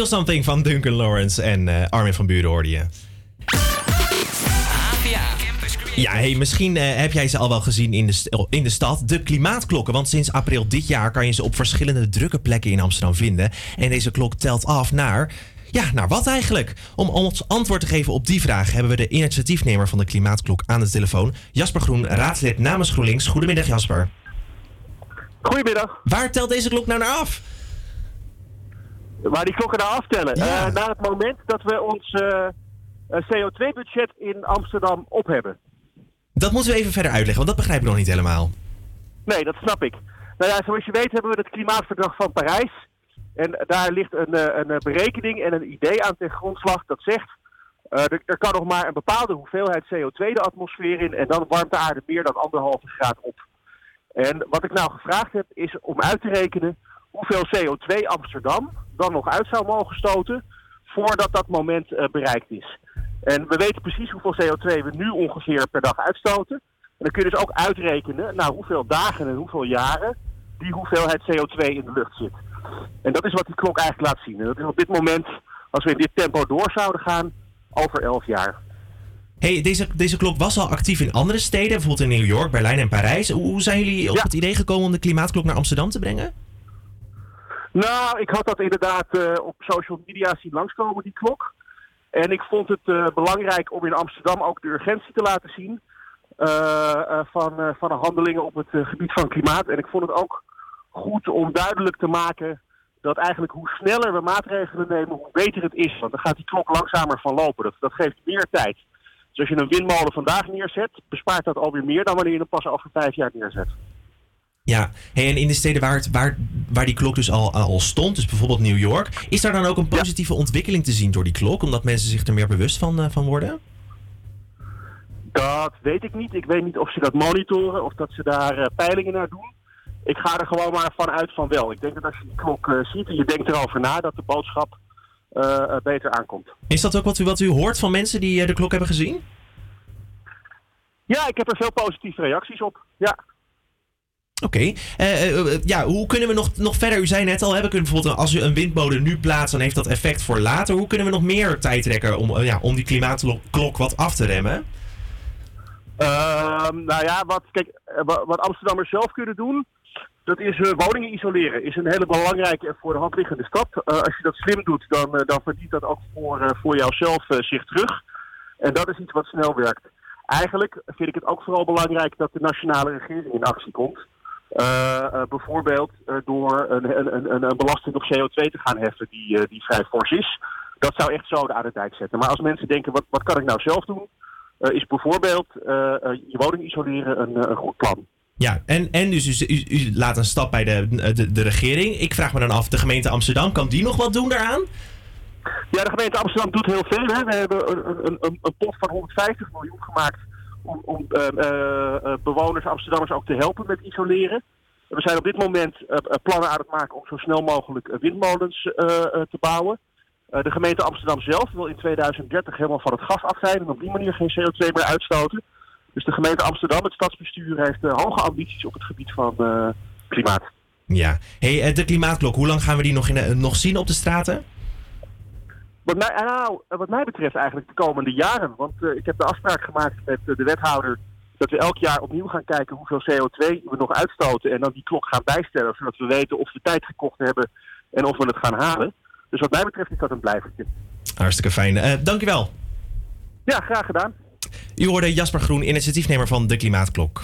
Feel Something van Duncan Lawrence en eh, Armin van Buren hoorde je. Ja, hey, misschien eh, heb jij ze al wel gezien in de, st- in de stad. De klimaatklokken. Want sinds april dit jaar kan je ze op verschillende drukke plekken in Amsterdam vinden. En deze klok telt af naar. Ja, naar wat eigenlijk? Om ons antwoord te geven op die vraag hebben we de initiatiefnemer van de klimaatklok aan de telefoon. Jasper Groen, raadslid namens GroenLinks. Goedemiddag, Jasper. Goedemiddag. Waar telt deze klok nou naar af? Waar die klokken naar aftellen. Eh, naar het moment dat we ons eh, eh, CO2-budget in Amsterdam op hebben. Dat moeten we even verder uitleggen, want dat begrijp ik nog niet helemaal. Nee, dat snap ik. Nou ja, zoals je weet hebben we het klimaatverdrag van Parijs. En daar ligt een, een berekening en een idee aan ten grondslag dat zegt... er, er kan nog maar een bepaalde hoeveelheid CO2 de atmosfeer in... en dan warmt de aarde meer dan anderhalve graad op. En wat ik nou gevraagd heb is om uit te rekenen hoeveel CO2 Amsterdam dan nog uit zou mogen stoten voordat dat moment eh, bereikt is. En we weten precies hoeveel CO2 we nu ongeveer per dag uitstoten. En dan kun je dus ook uitrekenen naar hoeveel dagen en hoeveel jaren die hoeveelheid CO2 in de lucht zit. En dat is wat die klok eigenlijk laat zien. En dat is op dit moment, als we in dit tempo door zouden gaan, over 11 jaar. Hey, deze, deze klok was al actief in andere steden, bijvoorbeeld in New York, Berlijn en Parijs. Hoe hoe zijn jullie op het idee gekomen om de klimaatklok naar Amsterdam te brengen? Nou, ik had dat inderdaad eh, op social media zien langskomen, die klok. En ik vond het eh, belangrijk om in Amsterdam ook de urgentie te laten zien eh, van, van de handelingen op het gebied van klimaat. En ik vond het ook goed om duidelijk te maken dat eigenlijk hoe sneller we maatregelen nemen, hoe beter het is. Want dan gaat die klok langzamer van lopen. Dat, dat geeft meer tijd. Dus als je een windmolen vandaag neerzet, bespaart dat alweer meer dan wanneer je hem pas over vijf jaar neerzet. Ja, hey, en in de steden waar, het, waar, waar die klok dus al, al stond, dus bijvoorbeeld New York, is daar dan ook een positieve ontwikkeling te zien door die klok, omdat mensen zich er meer bewust van, eh, van worden? Dat weet ik niet. Ik weet niet of ze dat monitoren of dat ze daar eh, peilingen naar doen. Ik ga er gewoon maar van uit van wel. Ik denk dat als je die klok eh, ziet en je denkt erover na, dat de boodschap beter aankomt. Is dat ook wat u, wat u hoort van mensen die de klok hebben gezien? Ja, ik heb er veel positieve reacties op. Ja. Oké. Eh, eh, eh, ja, hoe kunnen we nog, nog verder? U zei net al, we kunnen bijvoorbeeld als u een windmolen nu plaatst, dan heeft dat effect voor later. Hoe kunnen we nog meer tijd trekken om, ja, om die klimaatklok wat af te remmen? Ehm, nou ja, wat, kijk, wa- wat Amsterdammers zelf kunnen doen, dat is woningen isoleren. Is een hele belangrijke en voor de hand liggende stap. Als je dat slim doet, dan, dan verdient dat ook voor, voor jouzelf zich terug. En dat is iets wat snel werkt. Eigenlijk vind ik het ook vooral belangrijk dat de nationale regering in actie komt. Eh, eh, bijvoorbeeld eh, door een, een, een, een belasting op CO2 te gaan heffen die, die vrij fors is. Dat zou echt zoden aan de dijk zetten. Maar als mensen denken, wat, wat kan ik nou zelf doen? Is bijvoorbeeld je woning isoleren een, een goed plan. Ja, en, en dus u, laat een stap bij de, de, de regering. Ik vraag me dan af, de gemeente Amsterdam, kan die nog wat doen daaraan? Ja, de gemeente Amsterdam doet heel veel. Hè. We hebben een, een, een pot van 150 miljoen gemaakt om, eh, eh, eh, bewoners, Amsterdammers ook te helpen met isoleren. We zijn op dit moment plannen aan het maken om zo snel mogelijk windmolens te bouwen. De gemeente Amsterdam zelf wil in 2030 helemaal van het gas af en op die manier geen CO2 meer uitstoten. Dus de gemeente Amsterdam, het stadsbestuur, heeft hoge ambities op het gebied van klimaat. Ja. Hey, de klimaatklok, hoe lang gaan we die nog, in, nog zien op de straten? Wat mij, nou, wat mij betreft eigenlijk de komende jaren. Want eh, ik heb de afspraak gemaakt met eh, de wethouder dat we elk jaar opnieuw gaan kijken hoeveel CO2 we nog uitstoten. En dan die klok gaan bijstellen, zodat we weten of we tijd gekocht hebben en of we het gaan halen. Dus wat mij betreft is dat een blijvertje. Hartstikke fijn. Eh dankjewel. Ja, graag gedaan. U hoorde Jasper Groen, initiatiefnemer van de Klimaatklok.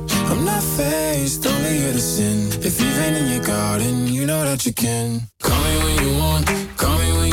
Faced, only here to sin. If you've been in your garden, you know that you can. Call me when you want, call me when you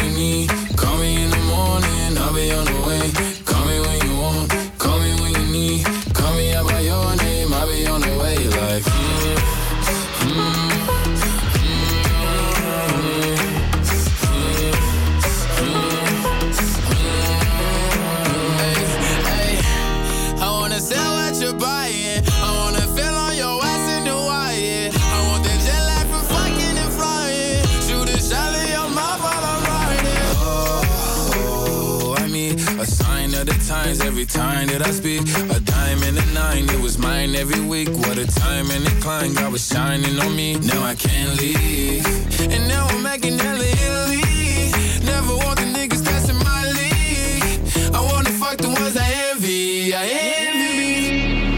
every time that I speak. A dime and a nine, it was mine every week. What a time and a climb, God was shining on me. Now I can't leave. And now I'm making hella Italy. Never want the niggas that's my league. I wanna fuck the ones I envy. I envy.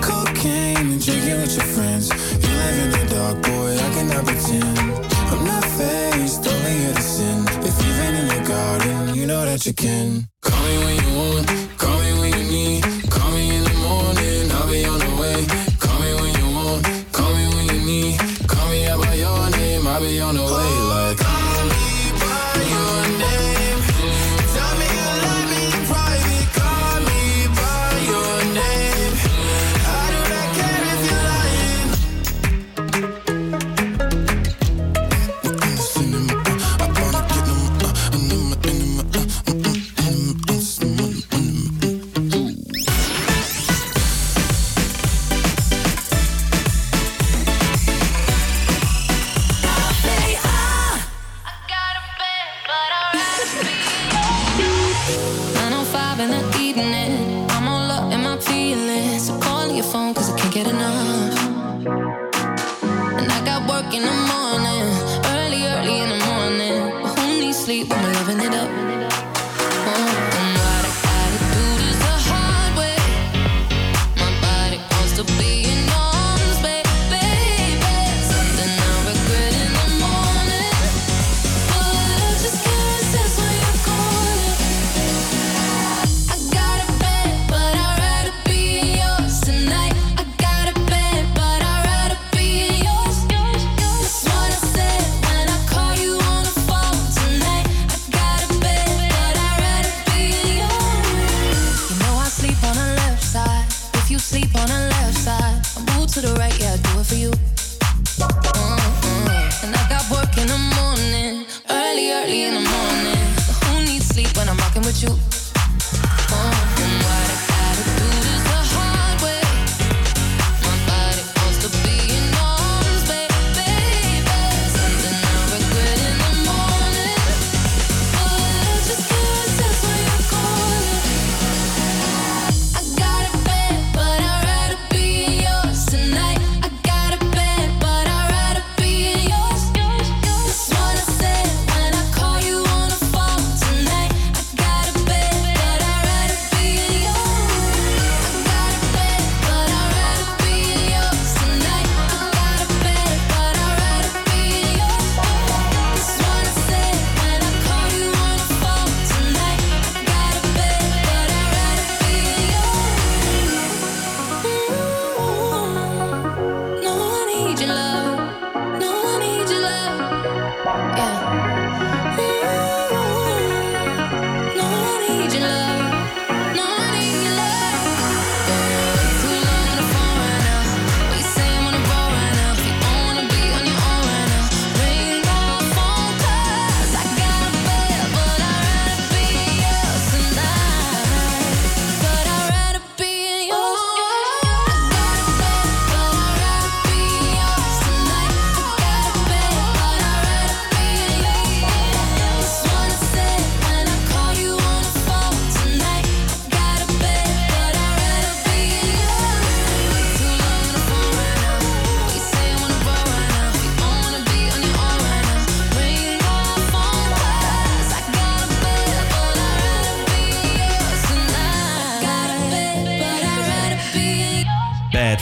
Cocaine and drinking with your friends. You live in the dark, boy, I cannot pretend. I'm not faced, only sin. If you've in your garden, you know that you can.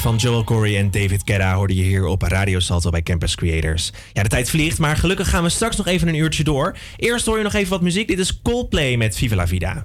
van Joel Corey en David Kedda hoorde je hier op Radio Salto bij Campus Creators. Ja, de tijd vliegt, maar gelukkig gaan we straks nog even een uurtje door. Eerst hoor je nog even wat muziek. Dit is Coldplay met Viva La Vida.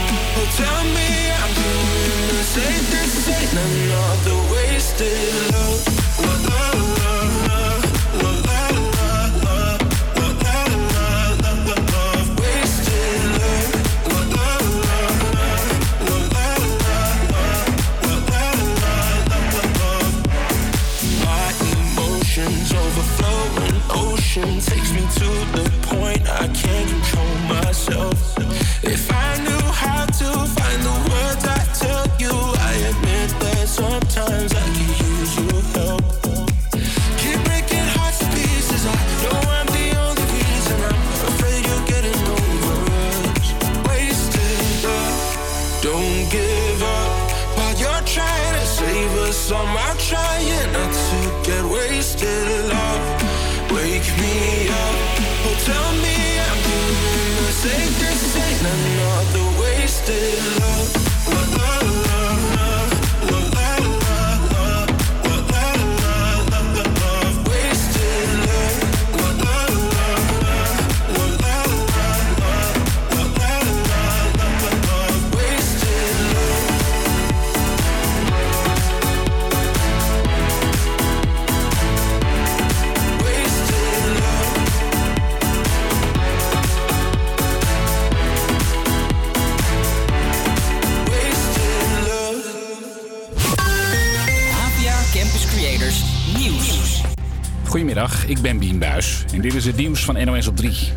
tell me I'm doing the same thing, ain't another wasted is het nieuws van NOS op 3.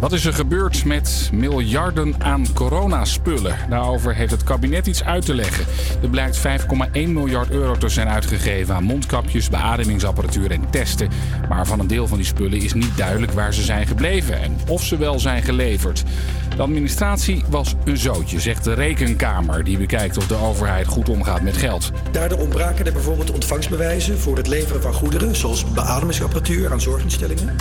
Wat is er gebeurd met miljarden aan coronaspullen? Daarover heeft het kabinet iets uit te leggen. Er blijkt 5,1 miljard euro te zijn uitgegeven aan mondkapjes, beademingsapparatuur en testen. Maar van een deel van die spullen is niet duidelijk waar ze zijn gebleven en of ze wel zijn geleverd. De administratie was een zootje, zegt de Rekenkamer, die bekijkt of de overheid goed omgaat met geld. Daardoor ontbraken er bijvoorbeeld ontvangstbewijzen voor het leveren van goederen, zoals beademingsapparatuur aan zorginstellingen.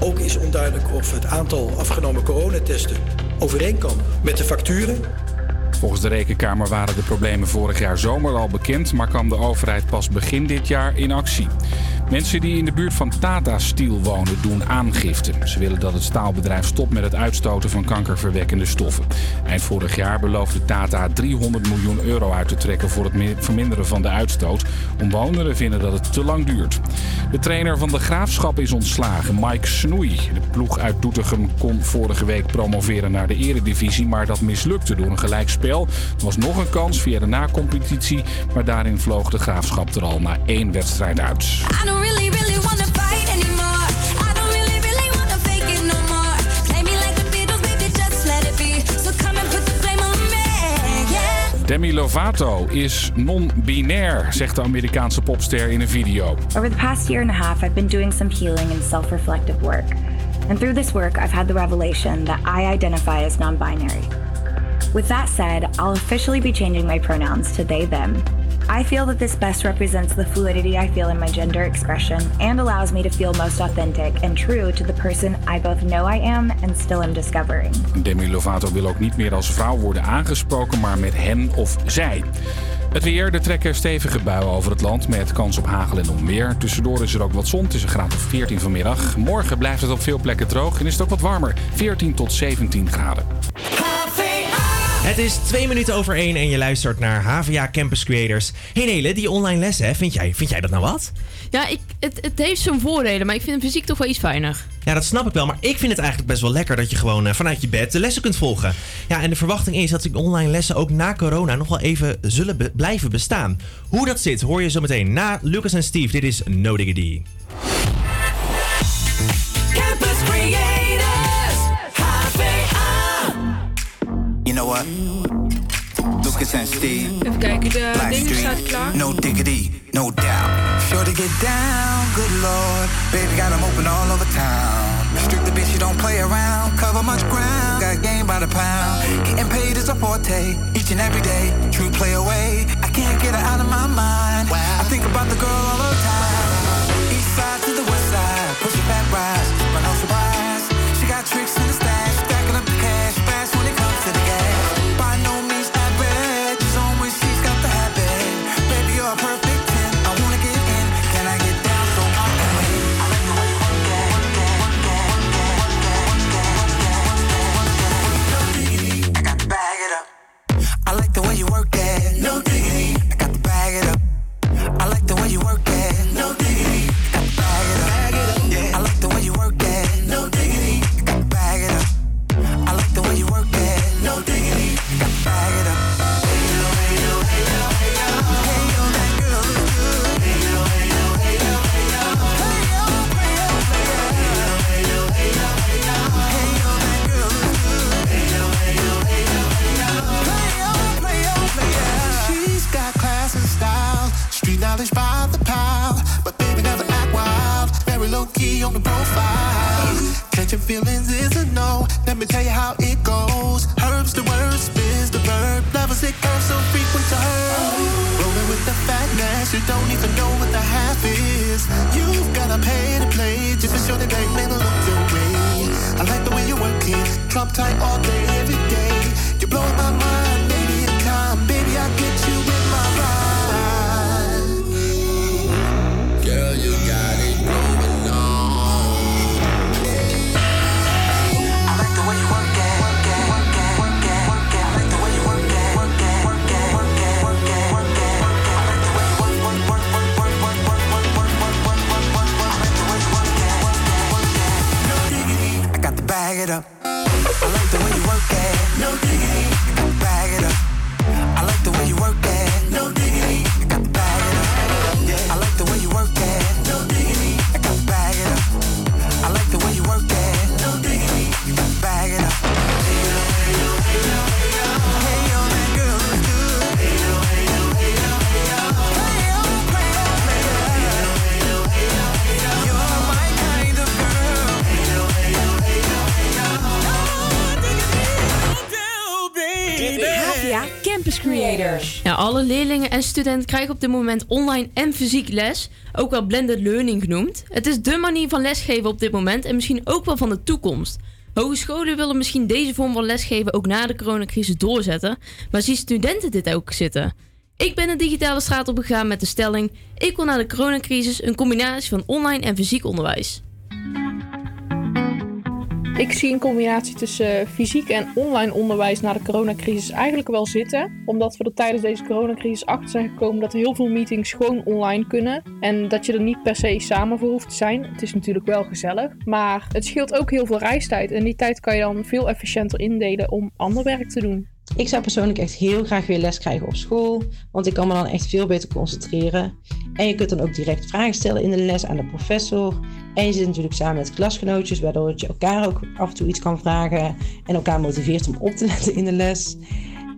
Ook is onduidelijk of het aantal afgenomen coronatesten overeenkwam met de facturen. Volgens de Rekenkamer waren de problemen vorig jaar zomer al bekend, maar kwam de overheid pas begin dit jaar in actie. Mensen die in de buurt van Tata Steel wonen doen aangifte. Ze willen dat het staalbedrijf stopt met het uitstoten van kankerverwekkende stoffen. Eind vorig jaar beloofde Tata 300 miljoen euro uit te trekken voor het mi- verminderen van de uitstoot. Omwonenden vinden dat het te lang duurt. De trainer van de Graafschap is ontslagen, Mike Snoei. De ploeg uit Doetinchem kon vorige week promoveren naar de eredivisie, maar dat mislukte door een gelijkspel. Er was nog een kans via de nacompetitie, maar daarin vloog de Graafschap er al na één wedstrijd uit. Demi Lovato is non-binair, zegt de Amerikaanse popster in een video. Over the past year and a half, I've been doing some healing and self reflective work. And through this work, I've had the revelation that I identify as non binary. With that said, I'll officially be changing my pronouns to they, them. I feel that this best represents the fluidity I feel in my gender expression and allows me to feel most authentic and true to the person I both know I am and still am discovering. Demi Lovato wil ook niet meer als vrouw worden aangesproken, maar met hen of zij. Het weer, er trekken stevige buien over het land met kans op hagel en onweer. Tussendoor is er ook wat zon, het is een graad of 14 vanmiddag. Morgen blijft het op veel plekken droog en is het ook wat warmer, 14 tot 17 graden. Het is twee minuten over één en je luistert naar HVA Campus Creators. Hey Nele, die online les, hè, vind, jij, vind jij dat nou wat? Ja, ik, het, het heeft zijn voordelen, maar ik vind fysiek toch wel iets fijner. Ja, dat snap ik wel, maar ik vind het eigenlijk best wel lekker dat je gewoon eh, vanuit je bed de lessen kunt volgen. Ja, en de verwachting is dat die online lessen ook na corona nog wel even zullen be- blijven bestaan. Hoe dat zit, hoor je zo meteen na Lucas en Steve. Dit is No Diggity. What? Lucas and Steve. Even kijken, de Black Street, staat klaar. No diggity, no doubt. Sure to get down, good lord. Baby got 'em open all over town. Strictly bitch, you don't play around. Cover much ground, got game by the pound. Getting paid is a forte, each and every day. True play away, I can't get her out of my mind. I think about the girl all the time. East side to the west Mileage by the pile, but baby never act wild. Very low key on the profile. Catching feelings is a no. Let me tell you how it goes. Herbs the word, spins the verb. Levels it curves so frequent to her. Rolling with the fatness, you don't even know what the half is. You've gotta pay to play just to show that man men look your way. I like the way you work it, drop tight all day, every day. You're blowing my mind. En studenten krijgen op dit moment online en fysiek les, ook wel blended learning genoemd. Het is dé manier van lesgeven op dit moment en misschien ook wel van de toekomst. Hogescholen willen misschien deze vorm van lesgeven ook na de coronacrisis doorzetten, maar zien studenten dit ook zitten? Ik ben de digitale straat opgegaan met de stelling: ik wil na de coronacrisis een combinatie van online en fysiek onderwijs. Ik zie een combinatie tussen eh, fysiek en online onderwijs na de coronacrisis eigenlijk wel zitten. Omdat we er tijdens deze coronacrisis achter zijn gekomen dat heel veel meetings gewoon online kunnen. En dat je er niet per se samen voor hoeft te zijn. Het is natuurlijk wel gezellig. Maar het scheelt ook heel veel reistijd. En die tijd kan je dan veel efficiënter indelen om ander werk te doen. Ik zou persoonlijk echt heel graag weer les krijgen op school, want ik kan me dan echt veel beter concentreren. En je kunt dan ook direct vragen stellen in de les aan de professor. En je zit natuurlijk samen met klasgenootjes, waardoor je elkaar ook af en toe iets kan vragen en elkaar motiveert om op te letten in de les.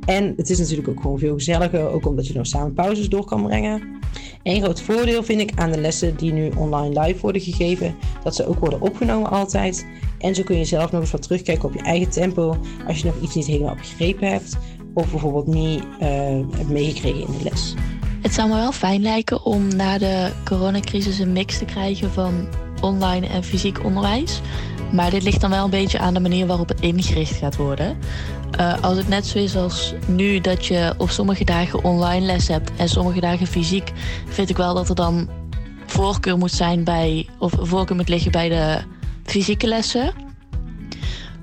En het is natuurlijk ook gewoon veel gezelliger, ook omdat je dan samen pauzes door kan brengen. Een groot voordeel vind ik aan de lessen die nu online live worden gegeven, dat ze ook worden opgenomen altijd. En zo kun je zelf nog eens wat terugkijken op je eigen tempo als je nog iets niet helemaal begrepen hebt of bijvoorbeeld niet eh, hebt meegekregen in de les. Het zou me wel fijn lijken om na de coronacrisis een mix te krijgen van online en fysiek onderwijs. Maar dit ligt dan wel een beetje aan de manier waarop het ingericht gaat worden. Eh, als het net zo is als nu dat je op sommige dagen online les hebt en sommige dagen fysiek, vind ik wel dat er dan voorkeur moet zijn bij, of voorkeur moet liggen bij de fysieke lessen.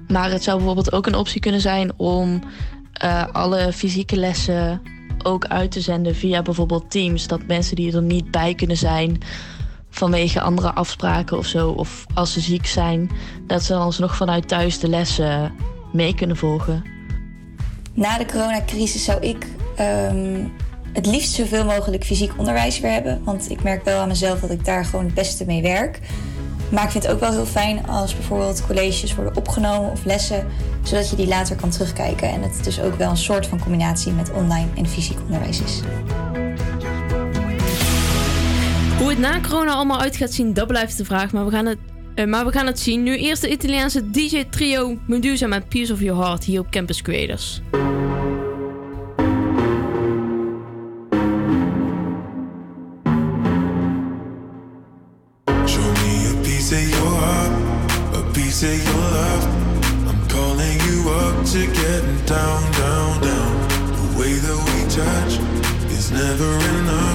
Maar het zou bijvoorbeeld ook een optie kunnen zijn om eh, alle fysieke lessen ook uit te zenden via bijvoorbeeld Teams. Dat mensen die er niet bij kunnen zijn vanwege andere afspraken of zo, of als ze ziek zijn, dat ze dan alsnog vanuit thuis de lessen mee kunnen volgen. Na de coronacrisis zou ik ehm, het liefst zoveel mogelijk fysiek onderwijs weer hebben. Want ik merk wel aan mezelf dat ik daar gewoon het beste mee werk. Maar ik vind het ook wel heel fijn als bijvoorbeeld colleges worden opgenomen of lessen, zodat je die later kan terugkijken. En het dus ook wel een soort van combinatie met online en fysiek onderwijs is. Hoe het na corona allemaal uit gaat zien, dat blijft de vraag. Maar we gaan het, eh, maar we gaan het zien. Nu eerst de Italiaanse DJ-trio Medusa met Piece of Your Heart hier op Campus Creators. Of your love. I'm calling you up to getting down, down, down. The way that we touch is never enough.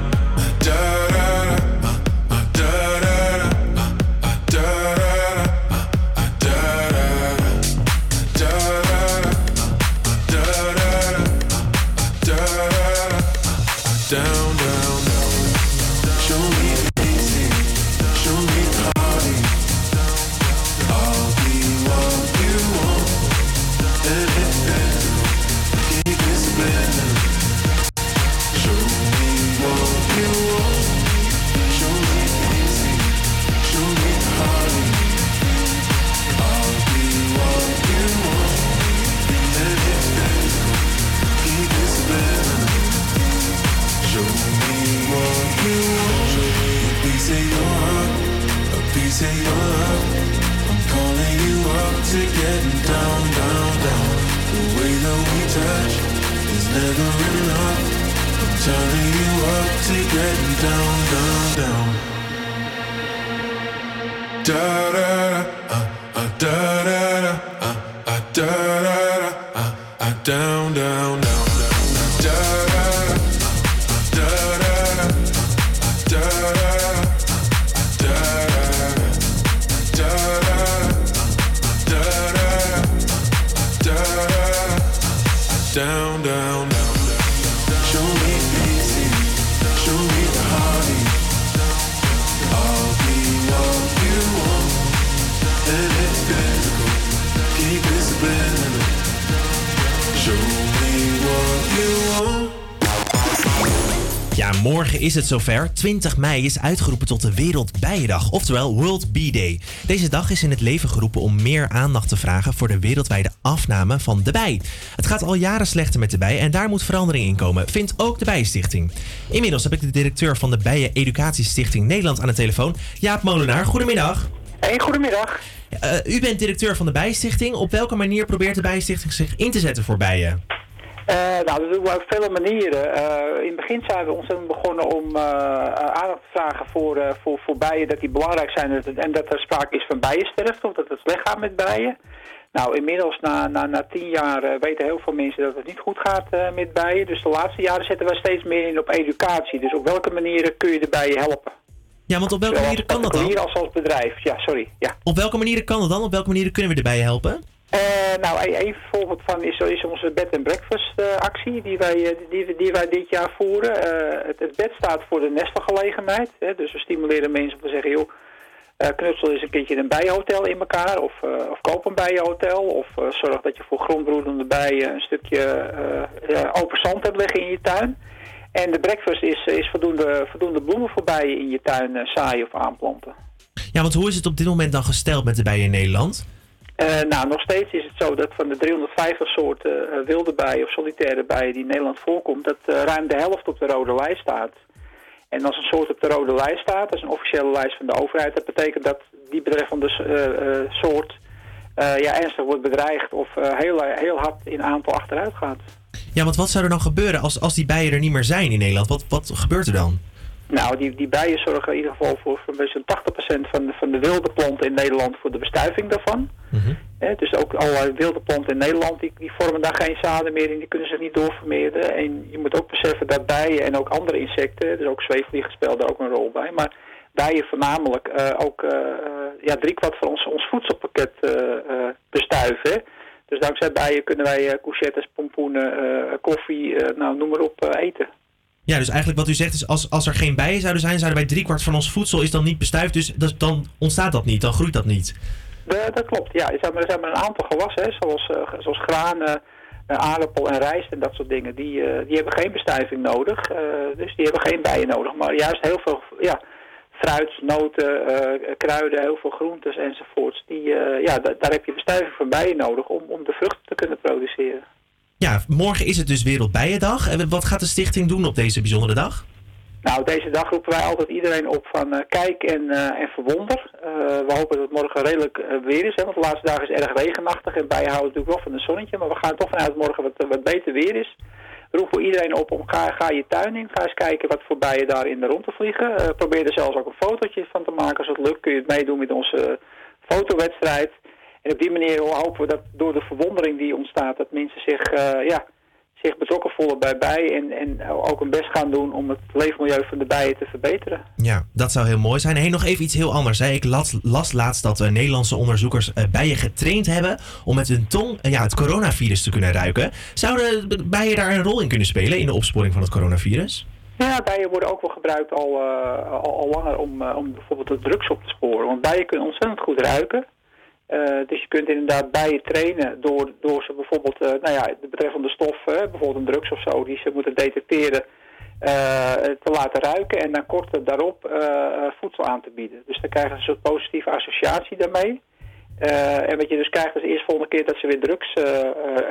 dark morgen is het zover. 20 mei is uitgeroepen tot de Wereldbijendag, oftewel World Bee Day. Deze dag is in het leven geroepen om meer aandacht te vragen voor de wereldwijde afname van de bij. Het gaat al jaren slechter met de bij en daar moet verandering in komen, vindt ook de Bijenstichting. Inmiddels heb ik de directeur van de Bijen Educatiestichting Nederland aan de telefoon, Jaap Molenaar. Goedemiddag. Hey, goedemiddag. Eh, u bent directeur van de Bijenstichting. Op welke manier probeert de Bijenstichting zich in te zetten voor bijen? Eh, nou, dat doen we op vele manieren. Eh, in het begin zijn we ontzettend begonnen om eh, aandacht te vragen voor, voor, voor bijen, dat die belangrijk zijn en dat- en dat er sprake is van bijensterfte of dat het slecht gaat met bijen. Nou, inmiddels na, na, na tien jaar weten heel veel mensen dat het niet goed gaat met bijen. Dus de laatste jaren zetten we steeds meer in op educatie. Dus op welke manieren kun je de bijen helpen? Ja, want op welke manieren kan dat dan? particulier als als bedrijf. Ja, sorry. Ja. Op welke manieren kan dat dan? Op welke manieren kunnen we de bijen helpen? Eh, nou, een, voorbeeld van is, is onze bed and breakfast eh, actie die wij, eh, die, die wij dit jaar voeren. Het, bed staat voor de nestelgelegenheid. Hè, dus we stimuleren mensen om te zeggen, joh, knutsel eens een keertje een bijenhotel in elkaar. Of, of koop een bijenhotel. Of zorg dat je voor grondbroedende bijen een stukje open zand hebt liggen in je tuin. En de breakfast is, is voldoende, voldoende bloemen voor bijen in je tuin zaaien of aanplanten. Ja, want hoe is het op dit moment dan gesteld met de bijen in Nederland? Eh, nou, nog steeds is het zo dat van de 350 soorten eh, wilde bijen of solitaire bijen die in Nederland voorkomt, dat eh, ruim de helft op de rode lijst staat. En als een soort op de rode lijst staat, dat is een officiële lijst van de overheid, dat betekent dat die betreffende soort ja, ernstig wordt bedreigd of heel, heel hard in aantal achteruit gaat. Ja, want wat zou er dan gebeuren als, als die bijen er niet meer zijn in Nederland? Wat, wat gebeurt er dan? Nou, die, die bijen zorgen in ieder geval voor, voor zo'n 80% van de, van de wilde planten in Nederland voor de bestuiving daarvan. Hè, dus ook allerlei wilde planten in Nederland, die, die vormen daar geen zaden meer in, die kunnen zich niet doorvermeerderen. En je moet ook beseffen dat bijen en ook andere insecten, dus ook zweefvliegen spelen daar ook een rol bij, maar bijen voornamelijk eh, ook eh, ja, driekwart van ons, ons voedselpakket bestuiven. Dus dankzij bijen kunnen wij eh, courgettes, pompoenen, koffie, nou, noem maar op, eten. Ja, dus eigenlijk wat u zegt is, als, als er geen bijen zouden zijn, zouden wij driekwart van ons voedsel is dan niet bestuift. Dus dat, dan ontstaat dat niet, dan groeit dat niet. De- dat klopt, ja. Er zijn, maar, er zijn maar een aantal gewassen, zoals, eh, zoals granen, eh, aardappel en rijst en dat soort dingen. Die, eh, die hebben geen bestuiving nodig, eh, dus die hebben geen bijen nodig. Maar juist heel veel ja, fruit, noten, eh, kruiden, heel veel groentes enzovoorts. Die, eh, ja, da- daar heb je bestuiving van bijen nodig om, om de vruchten te kunnen produceren. Ja, morgen is het dus Wereldbijendag. En wat gaat de stichting doen op deze bijzondere dag? Nou, deze dag roepen wij altijd iedereen op van eh, kijk en, eh, en verwonder. Eh, we hopen dat het morgen redelijk weer is, hè, want de laatste dagen is erg regenachtig en bijen houden natuurlijk wel van een zonnetje. Maar we gaan toch vanuit morgen wat, wat beter weer is. We roepen iedereen op om ga, ga je tuin in, ga eens kijken wat voor bijen daar in de rond te vliegen. Probeer er zelfs ook een fotootje van te maken. Als het lukt kun je het meedoen met onze fotowedstrijd. En op die manier hopen we dat door de verwondering die ontstaat, dat mensen zich, eh, ja, zich betrokken voelen bij bijen en, en ook hun best gaan doen om het leefmilieu van de bijen te verbeteren. Ja, dat zou heel mooi zijn. Hey, nog even iets heel anders. Hè. Ik las, las laatst dat eh, Nederlandse onderzoekers eh, bijen getraind hebben om met hun tong ja, het coronavirus te kunnen ruiken. Zouden bijen daar een rol in kunnen spelen in de opsporing van het coronavirus? Ja, bijen worden ook wel gebruikt al, al, al langer om, om bijvoorbeeld de drugs op te sporen. Want bijen kunnen ontzettend goed ruiken. Eh, dus je kunt inderdaad bijen trainen door, door ze bijvoorbeeld, eh, nou ja, de betreffende stof, eh, bijvoorbeeld een drugs of zo, die ze moeten detecteren, eh, te laten ruiken en dan kort daarop voedsel aan te bieden. Dus dan krijgen ze een soort positieve associatie daarmee. En wat je dus krijgt is de eerste volgende keer dat ze weer drugs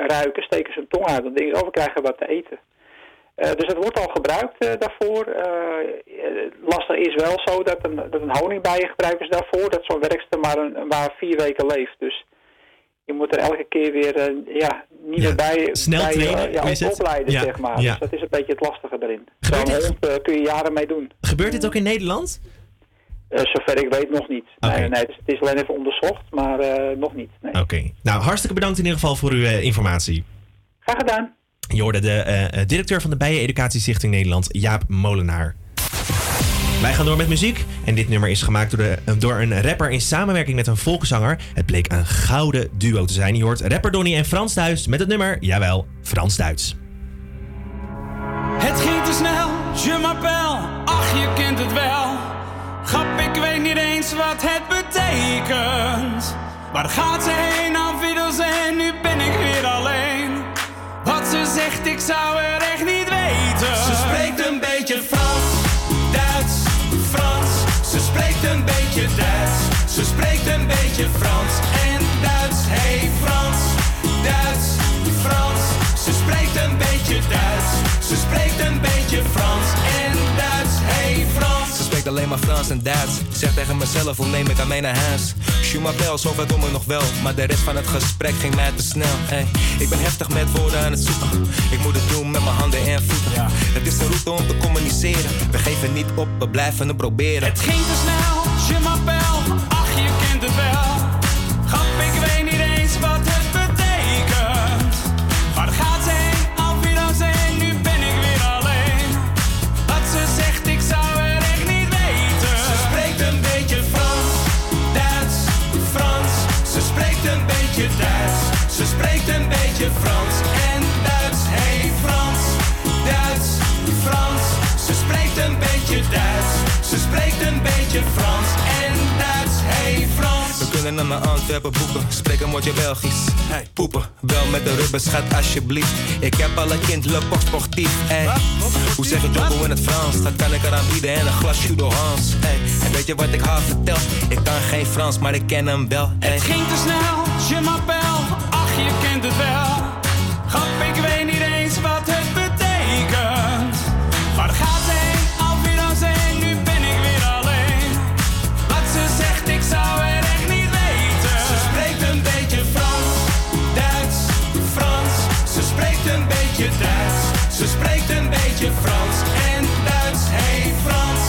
ruiken, steken ze hun tong uit. Dan denken ze, oh, we krijgen wat te eten. Eh, dus het wordt al gebruikt eh, daarvoor. Eh, lastig is wel zo dat een, dat een honingbijen gebruiken ze daarvoor. Dat zo'n werkster maar, een, maar vier weken leeft. Dus je moet er elke keer weer ja, niet meer bij, snel bij trainen, eh, ja, opleiden, Ja, zeg maar. ja. Dus dat is een beetje het lastige erin. Zo'n hond kun je jaren mee doen. Gebeurt dit ook in Nederland? Zover ik weet nog niet. Nee, nee, dus het is alleen even onderzocht, maar nog niet. Nee. Oké. Nou, hartstikke bedankt in ieder geval voor uw informatie. Graag gedaan. Je hoorde de eh, eh, directeur van de Bijen Educatiestichting Nederland, Jaap Molenaar. Wij gaan door met muziek. En dit nummer is gemaakt door, eh, door een rapper in samenwerking met een volkszanger. Het bleek een gouden duo te zijn. Je hoort rapper Donny en Frans Duits met het nummer, jawel, Frans Duits. Het ging te snel, je m'appelle, ach je kent het wel. Grap, ik weet niet eens wat het betekent. Waar gaat ze heen, afwiddels en nu ben ze zegt, ik zou er echt niet weten. Ze spreekt een beetje Frans, Duits, Frans. Ze spreekt een beetje Duits. Ze spreekt een beetje Frans alleen maar Frans en Duits. Zeg tegen mezelf, hoe neem ik aan naar huis? M'appelle, zover doen we nog wel. Maar de rest van het gesprek ging mij te snel. Ey, ik ben heftig met woorden aan het zoeken. Ik moet het doen met mijn handen en voeten. Het is de route om te communiceren. We geven niet op, we blijven het proberen. Het ging te snel, je beetje Frans en Duits. Hey Frans, Duits, Frans. Ze spreekt een beetje Duits. Ze spreekt een beetje Frans en Duits. Hey Frans. We kunnen naar mijn Antwerpen boeken. Spreek een woordje Belgisch. Hey, poepen. Bel met de rubber, schat, alsjeblieft. Ik heb al een kind, le pop sportief. Hey. Hoe zeg je Jumbo in het Frans? Dat kan ik eraan bieden en een glas Judo Hans. Hey. En weet je wat ik haar vertel? Ik kan geen Frans, maar ik ken hem wel. Hey. Het ging te snel, je m'appelle, ach je kent het wel. Ze spreekt een beetje Frans en Duits. Hey Frans,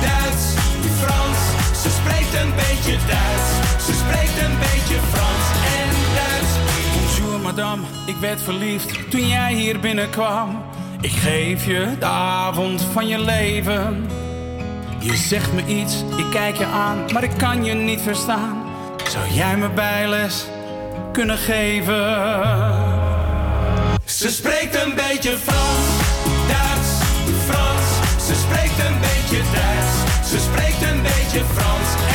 Duits, Frans. Ze spreekt een beetje Duits. Ze spreekt een beetje Frans en Duits. Bonjour madame, ik werd verliefd toen jij hier binnenkwam. Ik geef je de avond van je leven. Je zegt me iets, ik kijk je aan, maar ik kan je niet verstaan. Zou jij me bijles kunnen geven? Ze spreekt een beetje Frans, Duits, Frans. Ze spreekt een beetje Duits. Ze spreekt een beetje Frans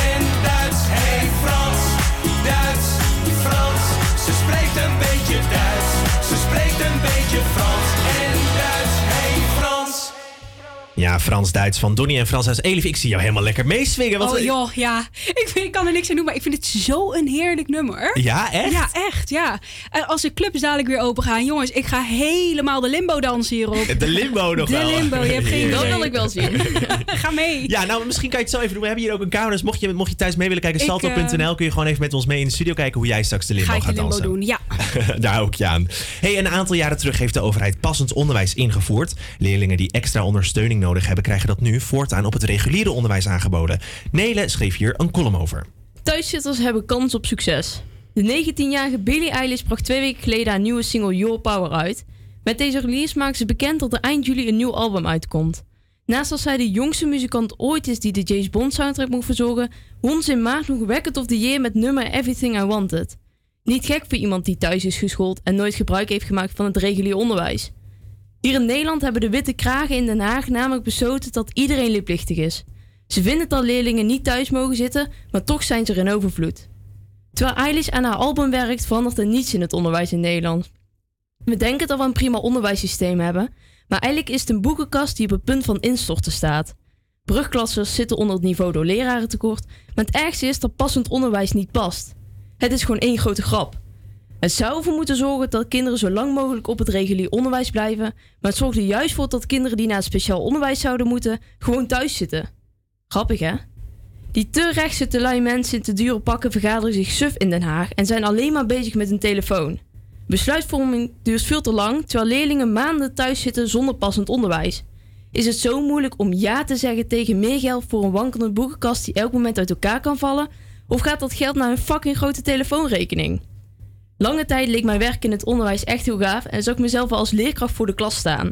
Ja, Frans-Duits van Donny en Frans Duits. Elif, ik zie jou helemaal lekker meeswingen. Wat oh joh, ja. Ik, vind, ik kan er niks aan doen, maar ik vind het zo een heerlijk nummer. Ja, echt? Ja, echt, ja. En als de clubs dadelijk weer open gaan, jongens, ik ga helemaal de limbo dansen hierop. De limbo nog de wel. limbo, je hebt geen Dat idee. wil ik wel zien. ga mee. Ja, nou misschien kan je het zo even doen. We hebben hier ook een camera, dus mocht je, mocht je thuis mee willen kijken, Ik, salto.nl kun je gewoon even met ons mee in de studio kijken hoe jij straks de limbo Ga ik de gaat limbo dansen. doen, ja. Daar ik je aan. Hey, een aantal jaren terug heeft de overheid passend onderwijs ingevoerd. Leerlingen die extra ondersteuning nodig hebben, krijgen dat nu voortaan op het reguliere onderwijs aangeboden. Nele schreef hier een column over. Thuiszitters hebben kans op succes. De 19-jarige Billie Eilish bracht twee weken geleden haar nieuwe single Your Power uit. Met deze release maakt ze bekend dat er eind juli een nieuw album uitkomt. Naast dat zij de jongste muzikant ooit is die de James Bond soundtrack moet verzorgen, won ze in maart nog Record of the Year met nummer Everything I Wanted. Niet gek voor iemand die thuis is geschoold en nooit gebruik heeft gemaakt van het regulier onderwijs. Hier in Nederland hebben de witte kragen in Den Haag namelijk besloten dat iedereen leerplichtig is. Ze vinden dat leerlingen niet thuis mogen zitten, maar toch zijn ze er in overvloed. Terwijl Eilish aan haar album werkt, verandert er niets in het onderwijs in Nederland. We denken dat we een prima onderwijssysteem hebben, maar eigenlijk is het een boekenkast die op het punt van instorten staat. Brugklassers zitten onder het niveau door lerarentekort, maar het ergste is dat passend onderwijs niet past. Het is gewoon één grote grap. Het zou ervoor moeten zorgen dat kinderen zo lang mogelijk op het regulier onderwijs blijven, maar het zorgt er juist voor dat kinderen die naar het speciaal onderwijs zouden moeten, gewoon thuis zitten. Grappig hè? Die te rechtse, te lui mensen in te dure pakken vergaderen zich suf in Den Haag en zijn alleen maar bezig met een telefoon. Besluitvorming duurt veel te lang, terwijl leerlingen maanden thuis zitten zonder passend onderwijs. Is het zo moeilijk om ja te zeggen tegen meer geld voor een wankelende boekenkast die elk moment uit elkaar kan vallen? Of gaat dat geld naar een fucking grote telefoonrekening? Lange tijd leek mijn werk in het onderwijs echt heel gaaf en zag ik mezelf wel als leerkracht voor de klas staan.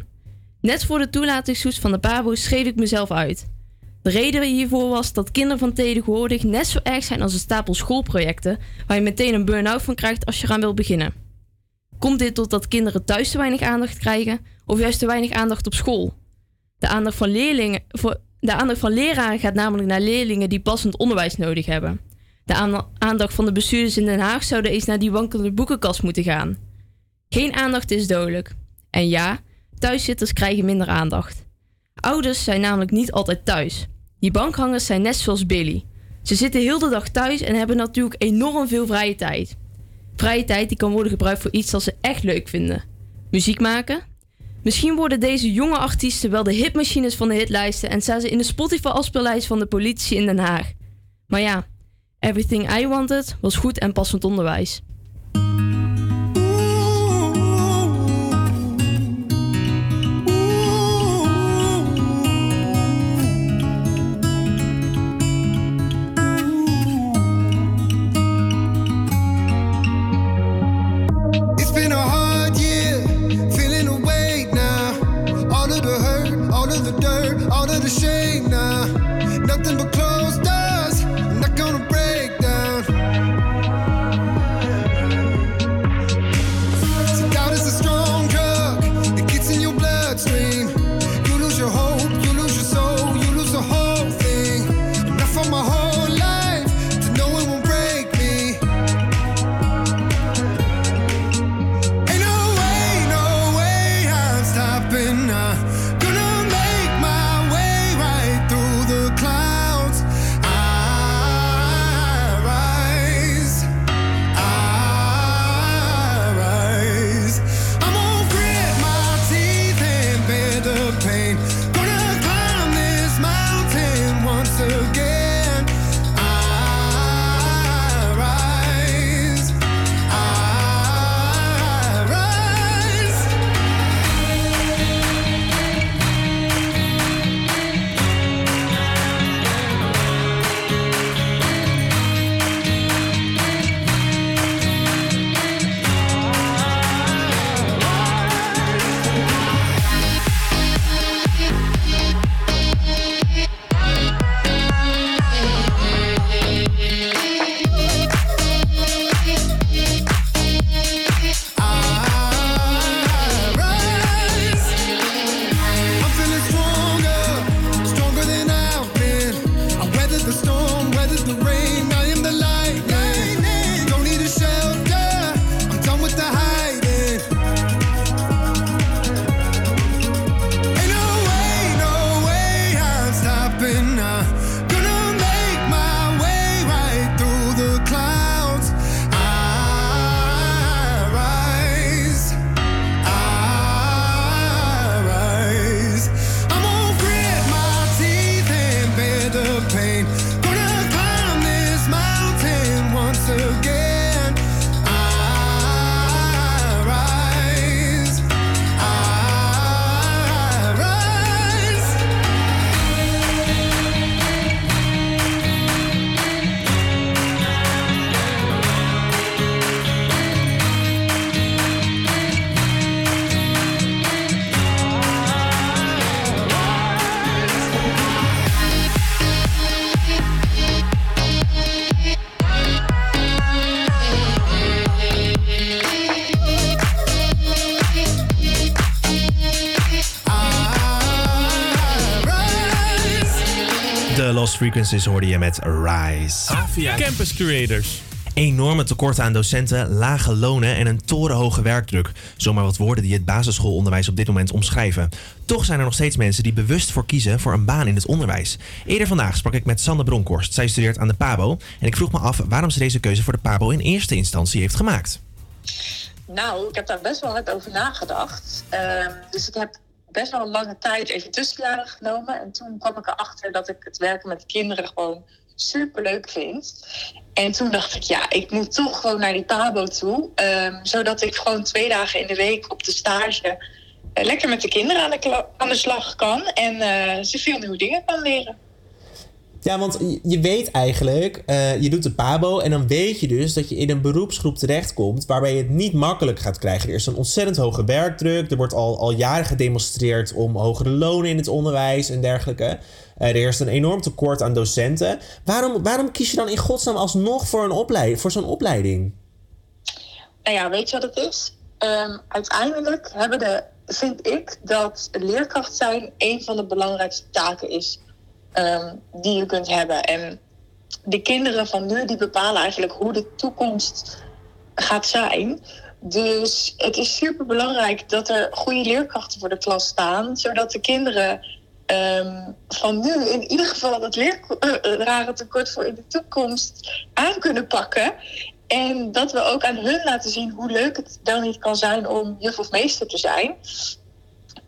Net voor de toelatingstoets van de PABO schreef ik mezelf uit. De reden hiervoor was dat kinderen van tegenwoordig net zo erg zijn als een stapel schoolprojecten, waar je meteen een burn-out van krijgt als je eraan wil beginnen. Komt dit doordat kinderen thuis te weinig aandacht krijgen, of juist te weinig aandacht op school? De aandacht van, leerlingen, de aandacht van leraren gaat namelijk naar leerlingen die passend onderwijs nodig hebben. De aandacht van de bestuurders in Den Haag zouden eens naar die wankelende boekenkast moeten gaan. Geen aandacht is dodelijk. En ja, thuiszitters krijgen minder aandacht. Ouders zijn namelijk niet altijd thuis. Die bankhangers zijn net zoals Billy. Ze zitten heel de dag thuis en hebben natuurlijk enorm veel vrije tijd. Vrije tijd die kan worden gebruikt voor iets dat ze echt leuk vinden. Muziek maken. Misschien worden deze jonge artiesten wel de hitmachines van de hitlijsten en staan ze in de Spotify-afspeellijst van de politie in Den Haag. Maar ja, Everything I Wanted was goed en passend onderwijs. Frequencies hoorde je met Rise. Avia Campus Creators. Enorme tekorten aan docenten, lage lonen en een torenhoge werkdruk. Zomaar wat woorden die het basisschoolonderwijs op dit moment omschrijven. Toch zijn er nog steeds mensen die bewust voor kiezen voor een baan in het onderwijs. Eerder vandaag sprak ik met Sanne Bronkhorst. Zij studeert aan de PABO. En ik vroeg me af waarom ze deze keuze voor de PABO in eerste instantie heeft gemaakt. Nou, ik heb daar best wel net over nagedacht. Ehm, dus ik heb best wel een lange tijd even tussenjaren genomen. En toen kwam ik erachter dat ik het werken met kinderen gewoon super leuk vind. En toen dacht ik, ja, ik moet toch gewoon naar die Pabo toe. ehm, zodat ik gewoon twee dagen in de week op de stage eh, lekker met de kinderen aan de, aan de slag kan. En eh, ze veel nieuwe dingen kan leren. Ja, want je- weet eigenlijk, eh, je doet de PABO en dan weet je dus dat je in een beroepsgroep terechtkomt waarbij je het niet makkelijk gaat krijgen. Er is een ontzettend hoge werkdruk. Er wordt al, al jaren gedemonstreerd om hogere lonen in het onderwijs en dergelijke. Eh, er is een enorm tekort aan docenten. Waarom, waarom kies je dan in godsnaam alsnog voor, een voor zo'n opleiding? Nou ja, weet je wat het is? Ehm, uiteindelijk hebben de, vind ik dat leerkracht zijn een van de belangrijkste taken is ehm, die je kunt hebben. En de kinderen van nu die bepalen eigenlijk hoe de toekomst gaat zijn. Dus het is super belangrijk dat er goede leerkrachten voor de klas staan, zodat de kinderen ehm, van nu in ieder geval dat lerarentekort voor in de toekomst aan kunnen pakken. En dat we ook aan hun laten zien hoe leuk het wel niet kan zijn om juf of meester te zijn.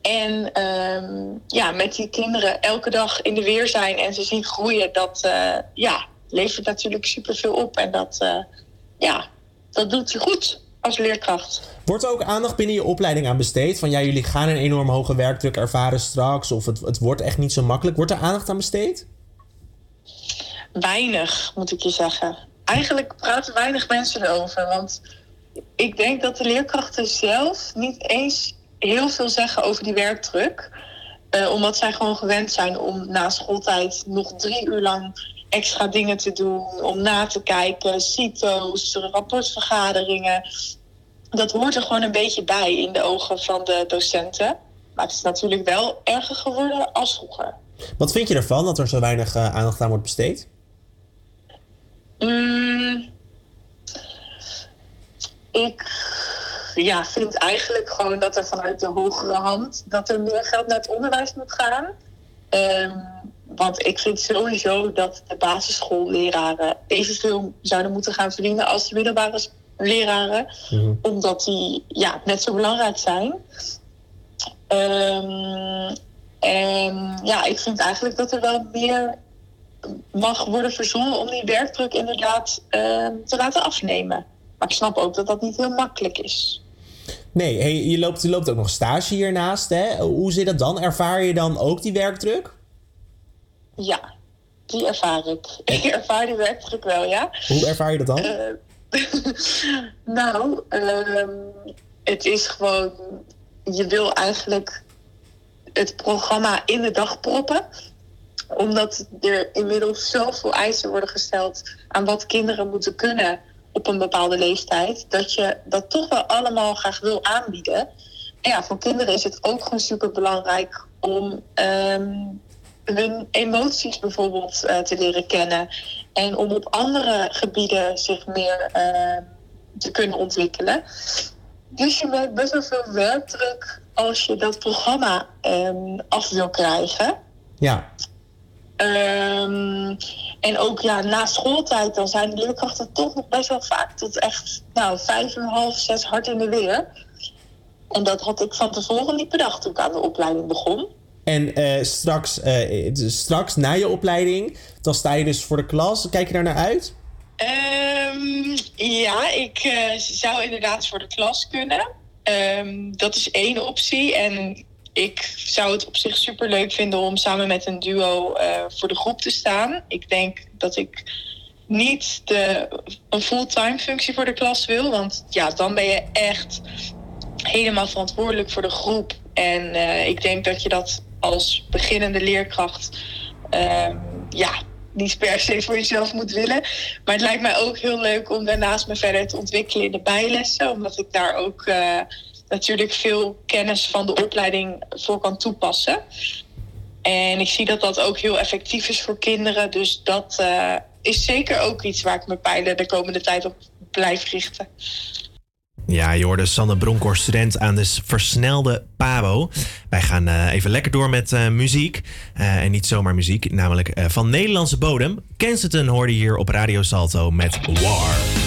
En ehm, ja, met die kinderen elke dag in de weer zijn en ze zien groeien, dat eh, ja, levert natuurlijk superveel op. En dat, eh, ja, dat doet je goed als leerkracht. Wordt er ook aandacht binnen je opleiding aan besteed? Van ja, jullie gaan een enorm hoge werkdruk ervaren straks. Of het, het wordt echt niet zo makkelijk. Wordt er aandacht aan besteed? Weinig, moet ik je zeggen. Eigenlijk praten weinig mensen erover. Want ik denk dat de leerkrachten zelf niet eens heel veel zeggen over die werkdruk. Eh, omdat zij gewoon gewend zijn om na schooltijd nog drie uur lang extra dingen te doen. Om na te kijken, CITO's, rapportvergaderingen. Dat hoort er gewoon een beetje bij in de ogen van de docenten. Maar het is natuurlijk wel erger geworden als vroeger. Wat vind je ervan dat er zo weinig eh, aandacht aan wordt besteed? Mm, ik ja, vind eigenlijk gewoon dat er vanuit de hogere hand dat er meer geld naar het onderwijs moet gaan. Ehm, want ik vind sowieso dat de basisschoolleraren evenveel zouden moeten gaan verdienen als de middelbare leraren. Omdat die ja, net zo belangrijk zijn. Ehm, en ja, ik vind eigenlijk dat er wel meer mag worden verzonnen om die werkdruk inderdaad ehm, te laten afnemen. Maar ik snap ook dat dat niet heel makkelijk is. Nee, hey, je, loopt, je loopt ook nog stage hiernaast. Hè? Hoe zit dat dan? Ervaar je dan ook die werkdruk? Ja, die ervaar ik. Ik ervaar die werkdruk wel, ja. Hoe ervaar je dat dan? Eh, nou, ehm, het is gewoon... Je wil eigenlijk het programma in de dag proppen. Omdat er inmiddels zoveel eisen worden gesteld... aan wat kinderen moeten kunnen op een bepaalde leeftijd... dat je dat toch wel allemaal graag wil aanbieden. En ja, voor kinderen is het ook gewoon super belangrijk om... ehm, hun emoties bijvoorbeeld eh, te leren kennen. En om op andere gebieden zich meer eh, te kunnen ontwikkelen. Dus je merkt best wel veel werkdruk als je dat programma ehm, af wil krijgen. Ja. Ehm, en ook ja, na schooltijd, dan zijn de leerkrachten toch nog best wel vaak tot echt nou, vijf uur, half zes hard in de weer. En dat had ik van tevoren niet bedacht toen ik aan de opleiding begon. En eh, straks, eh, straks na je opleiding, dan sta je dus voor de klas. Kijk je daar naar uit? Ehm, ja, ik eh, zou inderdaad voor de klas kunnen. Ehm, dat is één optie. En ik zou het op zich super leuk vinden om samen met een duo eh, voor de groep te staan. Ik denk dat ik niet de, een fulltime functie voor de klas wil. Want ja, dan ben je echt helemaal verantwoordelijk voor de groep. En eh, ik denk dat je dat als beginnende leerkracht ehm, ja, niet per se voor jezelf moet willen. Maar het lijkt mij ook heel leuk om daarnaast me verder te ontwikkelen in de bijlessen. Omdat ik daar ook eh, natuurlijk veel kennis van de opleiding voor kan toepassen. En ik zie dat dat ook heel effectief is voor kinderen. Dus dat eh, is zeker ook iets waar ik mijn pijlen de komende tijd op blijf richten. Ja, je hoorde Sanne Bronkhorst, student aan de versnelde PABO. Wij gaan eh, even lekker door met eh, muziek. En niet zomaar muziek, namelijk van Nederlandse bodem. Kensington hoorde hier op Radio Salto met War.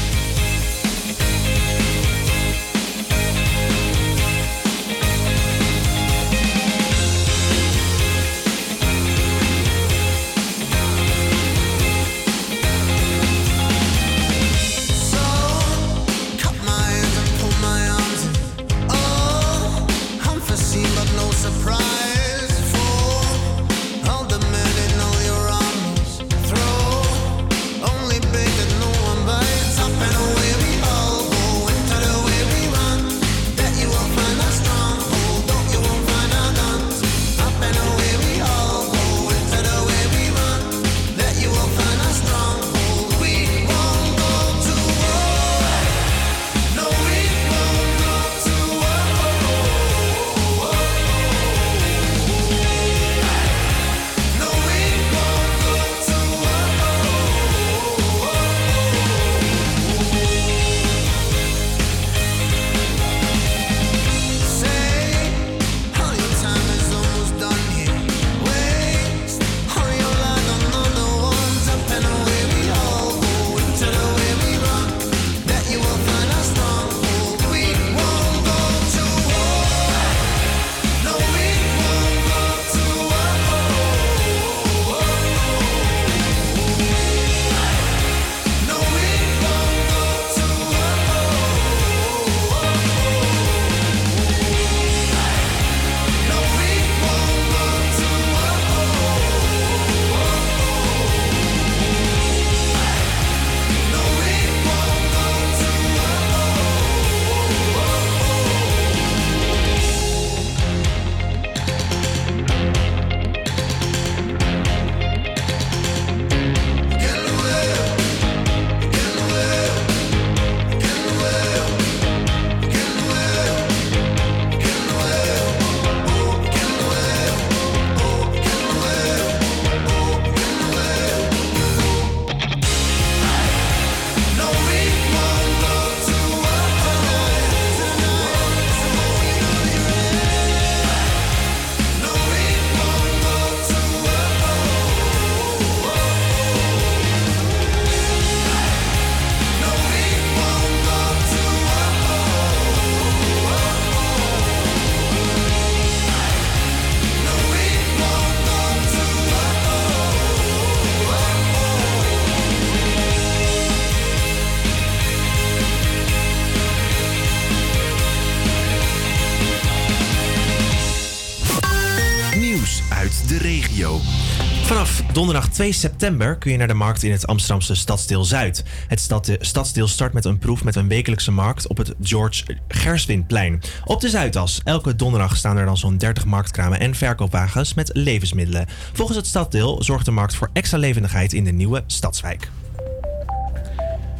Donderdag 2 september kun je naar de markt in het Amsterdamse Stadsdeel Zuid. Het stad, stadsdeel start met een proef met een wekelijkse markt op het George Gerswinplein. Op de Zuidas. Elke donderdag staan er dan zo'n 30 marktkramen en verkoopwagens met levensmiddelen. Volgens het stadsdeel zorgt de markt voor extra levendigheid in de nieuwe stadswijk.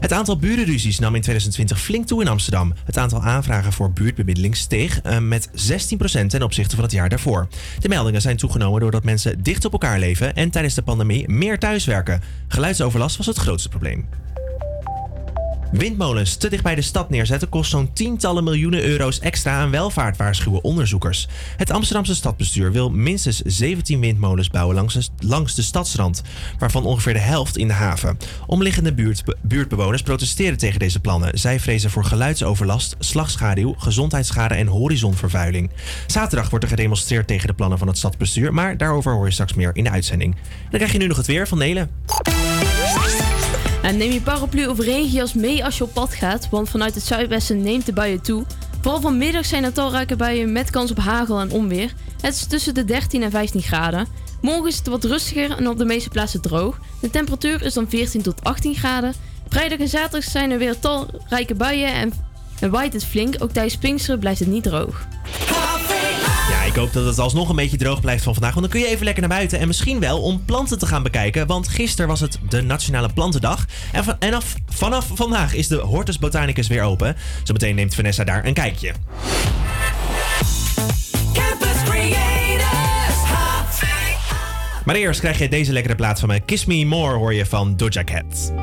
Het aantal burenruzies nam in 2020 flink toe in Amsterdam. Het aantal aanvragen voor buurtbemiddeling steeg eh, met 16% ten opzichte van het jaar daarvoor. De meldingen zijn toegenomen doordat mensen dicht op elkaar leven en tijdens de pandemie meer thuiswerken. Geluidsoverlast was het grootste probleem. Windmolens te dicht bij de stad neerzetten kost zo'n tientallen miljoenen euro's extra aan welvaart, waarschuwen onderzoekers. Het Amsterdamse stadbestuur wil minstens 17 windmolens bouwen langs de, langs stadsrand, waarvan ongeveer de helft in de haven. Omliggende buurt, buurtbewoners protesteren tegen deze plannen. Zij vrezen voor geluidsoverlast, slagschaduw, gezondheidsschade en horizonvervuiling. Zaterdag wordt er gedemonstreerd tegen de plannen van het stadsbestuur, maar daarover hoor je straks meer in de uitzending. En dan krijg je nu nog het weer van Nelen. En neem je paraplu of regenjas mee als je op pad gaat, want vanuit het zuidwesten neemt de buien toe. Vooral vanmiddag zijn er talrijke buien met kans op hagel en onweer. Het is tussen de 13 en 15 graden. Morgen is het wat rustiger en op de meeste plaatsen droog. De temperatuur is dan 14 tot 18 graden. Vrijdag en zaterdag zijn er weer talrijke buien en, en waait het flink. Ook tijdens Pinksteren blijft het niet droog. Ja, ik hoop dat het alsnog een beetje droog blijft van vandaag. Want dan kun je even lekker naar buiten. En misschien wel om planten te gaan bekijken. Want gisteren was het de Nationale Plantendag. En, van, en af, vanaf vandaag is de Hortus Botanicus weer open. Zometeen neemt Vanessa daar een kijkje. Campus Creators, Maar eerst krijg je deze lekkere plaat van mij. Kiss Me More hoor je van Doja Cat.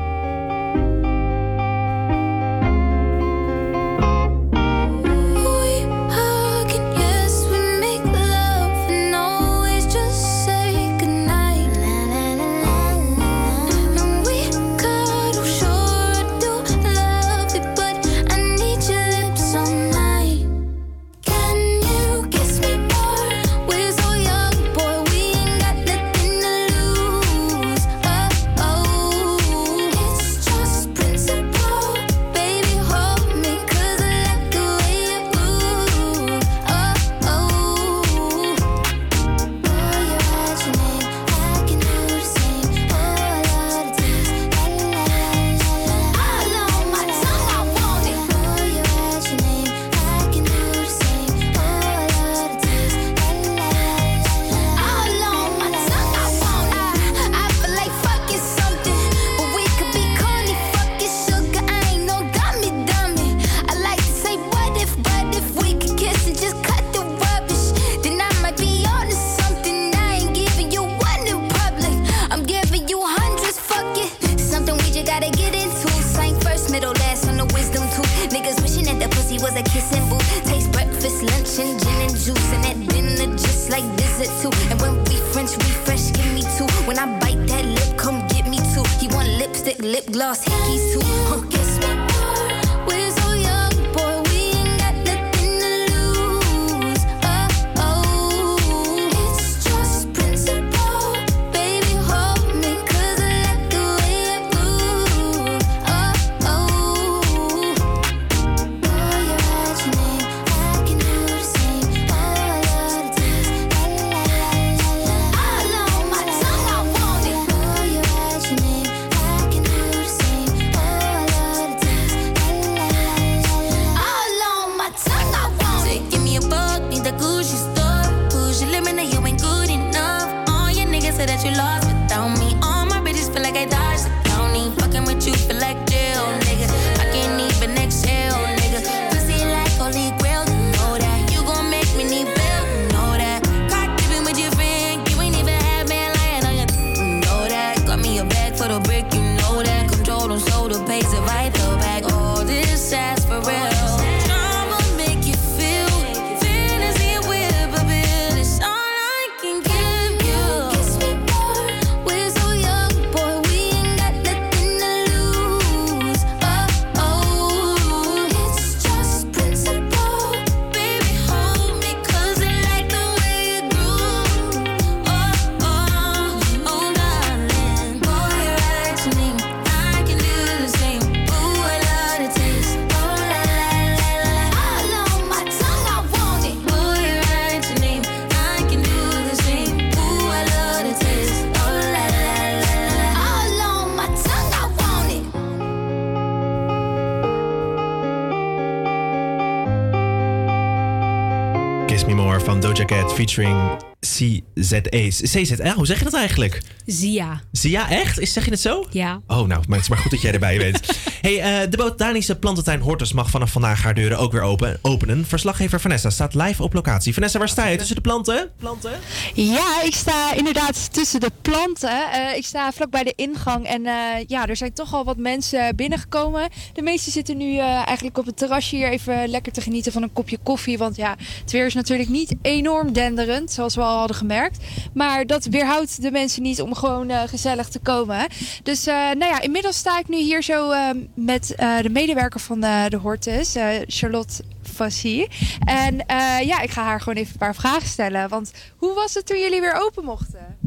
Featuring CZE. CZE, hoe zeg je dat eigenlijk? Zia. Zia, echt? Is, zeg je het zo? Ja. Oh, nou, maar het is maar goed dat jij erbij bent. hey, eh, de botanische plantentuin Hortus mag vanaf vandaag haar deuren ook weer open, openen. Verslaggever Vanessa staat live op locatie. Vanessa, waar sta je? Tussen de planten? Planten? Ja, ik sta inderdaad tussen de planten. Eh, ik sta vlak bij de ingang en eh, ja, er zijn toch al wat mensen binnengekomen. De meesten zitten nu eh, eigenlijk op het terrasje hier even lekker te genieten van een kopje koffie. Want ja, het weer is natuurlijk niet enorm denderend, zoals we al hadden gemerkt. Maar dat weerhoudt de mensen niet om gewoon eh, gezellig te komen. Dus eh, nou ja, inmiddels sta ik nu hier zo eh, met eh, de medewerker van eh, de Hortus, eh, Charlotte Fassie. En eh, ja, ik ga haar gewoon even een paar vragen stellen. Want hoe was het toen jullie weer open mochten?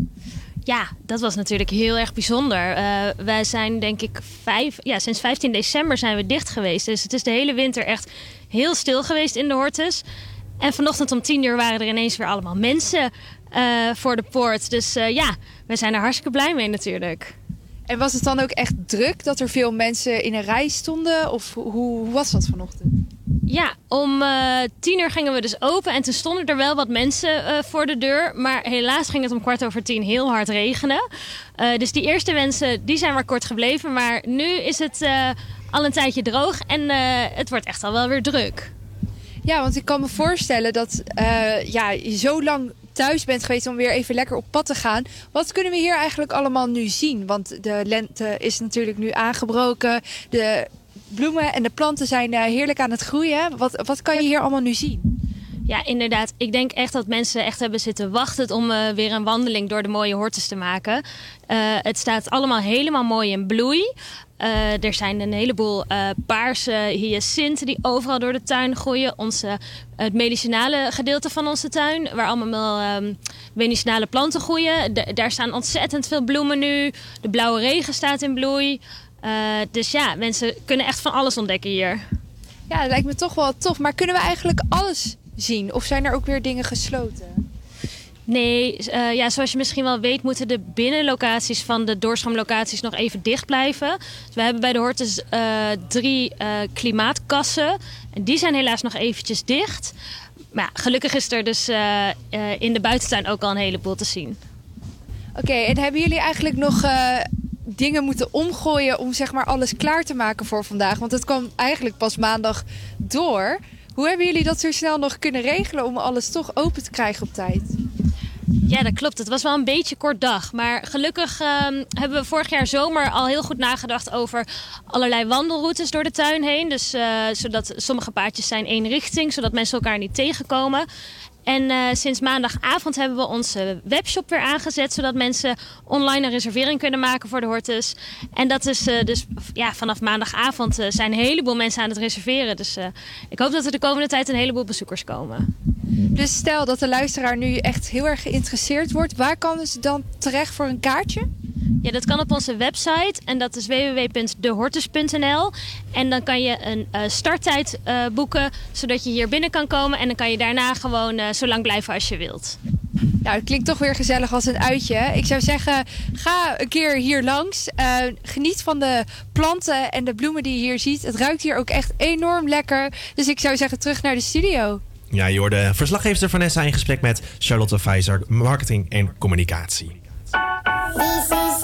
Ja, dat was natuurlijk heel erg bijzonder. Eh, wij zijn denk ik vijf, ja, sinds 15 december zijn we dicht geweest. Dus het is de hele winter echt heel stil geweest in de Hortus. En vanochtend om 10 uur waren er ineens weer allemaal mensen voor de poort. Dus ja, we zijn er hartstikke blij mee natuurlijk. En was het dan ook echt druk dat er veel mensen in een rij stonden? Of hoe, hoe was dat vanochtend? Ja, om eh, tien uur gingen we dus open en toen stonden er wel wat mensen eh, voor de deur. Maar helaas ging het om kwart over tien heel hard regenen. Eh, dus die eerste mensen die zijn maar kort gebleven. Maar nu is het al een tijdje droog en het wordt echt al wel weer druk. Ja, want ik kan me voorstellen dat ja, je zo lang thuis bent geweest om weer even lekker op pad te gaan. Wat kunnen we hier eigenlijk allemaal nu zien? Want de lente is natuurlijk nu aangebroken. De bloemen en de planten zijn eh, heerlijk aan het groeien. Wat, wat kan je hier allemaal nu zien? Ja, inderdaad. Ik denk echt dat mensen echt hebben zitten wachten om eh, weer een wandeling door de mooie hortus te maken. Eh, het staat allemaal helemaal mooi in bloei. Eh, er zijn een heleboel eh, paarse hyacinten die overal door de tuin groeien. Onze, het medicinale gedeelte van onze tuin, waar allemaal ehm, medicinale planten groeien. Daar staan ontzettend veel bloemen nu. De blauwe regen staat in bloei. Eh, dus ja, mensen kunnen echt van alles ontdekken hier. Ja, dat lijkt me toch wel tof. Maar kunnen we eigenlijk alles zien? Of zijn er ook weer dingen gesloten? Nee, eh, ja, zoals je misschien wel weet, moeten de binnenlocaties van de doorstroomlocaties nog even dicht blijven. Dus we hebben bij de Hortus eh, drie eh, klimaatkassen. En die zijn helaas nog eventjes dicht. Maar ja, gelukkig is er dus in de buitentuin ook al een heleboel te zien. Oké, en hebben jullie eigenlijk nog dingen moeten omgooien om zeg maar alles klaar te maken voor vandaag? Want het kwam eigenlijk pas maandag door. Hoe hebben jullie dat zo snel nog kunnen regelen om alles toch open te krijgen op tijd? Ja, dat klopt. Het was wel een beetje kort dag. Maar gelukkig ehm, hebben we vorig jaar zomer al heel goed nagedacht over allerlei wandelroutes door de tuin heen. Dus eh, zodat sommige paadjes zijn één richting, zodat mensen elkaar niet tegenkomen. En eh, sinds maandagavond hebben we onze webshop weer aangezet, zodat mensen online een reservering kunnen maken voor de Hortus. En dat is eh, dus ja, vanaf maandagavond zijn een heleboel mensen aan het reserveren. Dus ik hoop dat er de komende tijd een heleboel bezoekers komen. Dus stel dat de luisteraar nu echt heel erg geïnteresseerd wordt, waar kan ze dan terecht voor een kaartje? Ja, dat kan op onze website en dat is www.dehortus.nl. En dan kan je een eh, starttijd eh, boeken, zodat je hier binnen kan komen. En dan kan je daarna gewoon eh, zo lang blijven als je wilt. Nou, het klinkt toch weer gezellig als een uitje. Ik zou zeggen, ga een keer hier langs. Geniet van de planten en de bloemen die je hier ziet. Het ruikt hier ook echt enorm lekker. Dus ik zou zeggen, terug naar de studio. Ja, je hoorde verslaggever Vanessa in gesprek met Charlotte Vijzer, marketing en communicatie. This is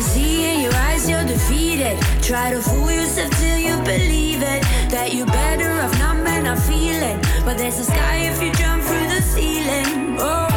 can see in your eyes you're defeated. Try to fool yourself till you believe it. That you're better off not man, not feeling. But there's a sky if you jump through the ceiling. Oh,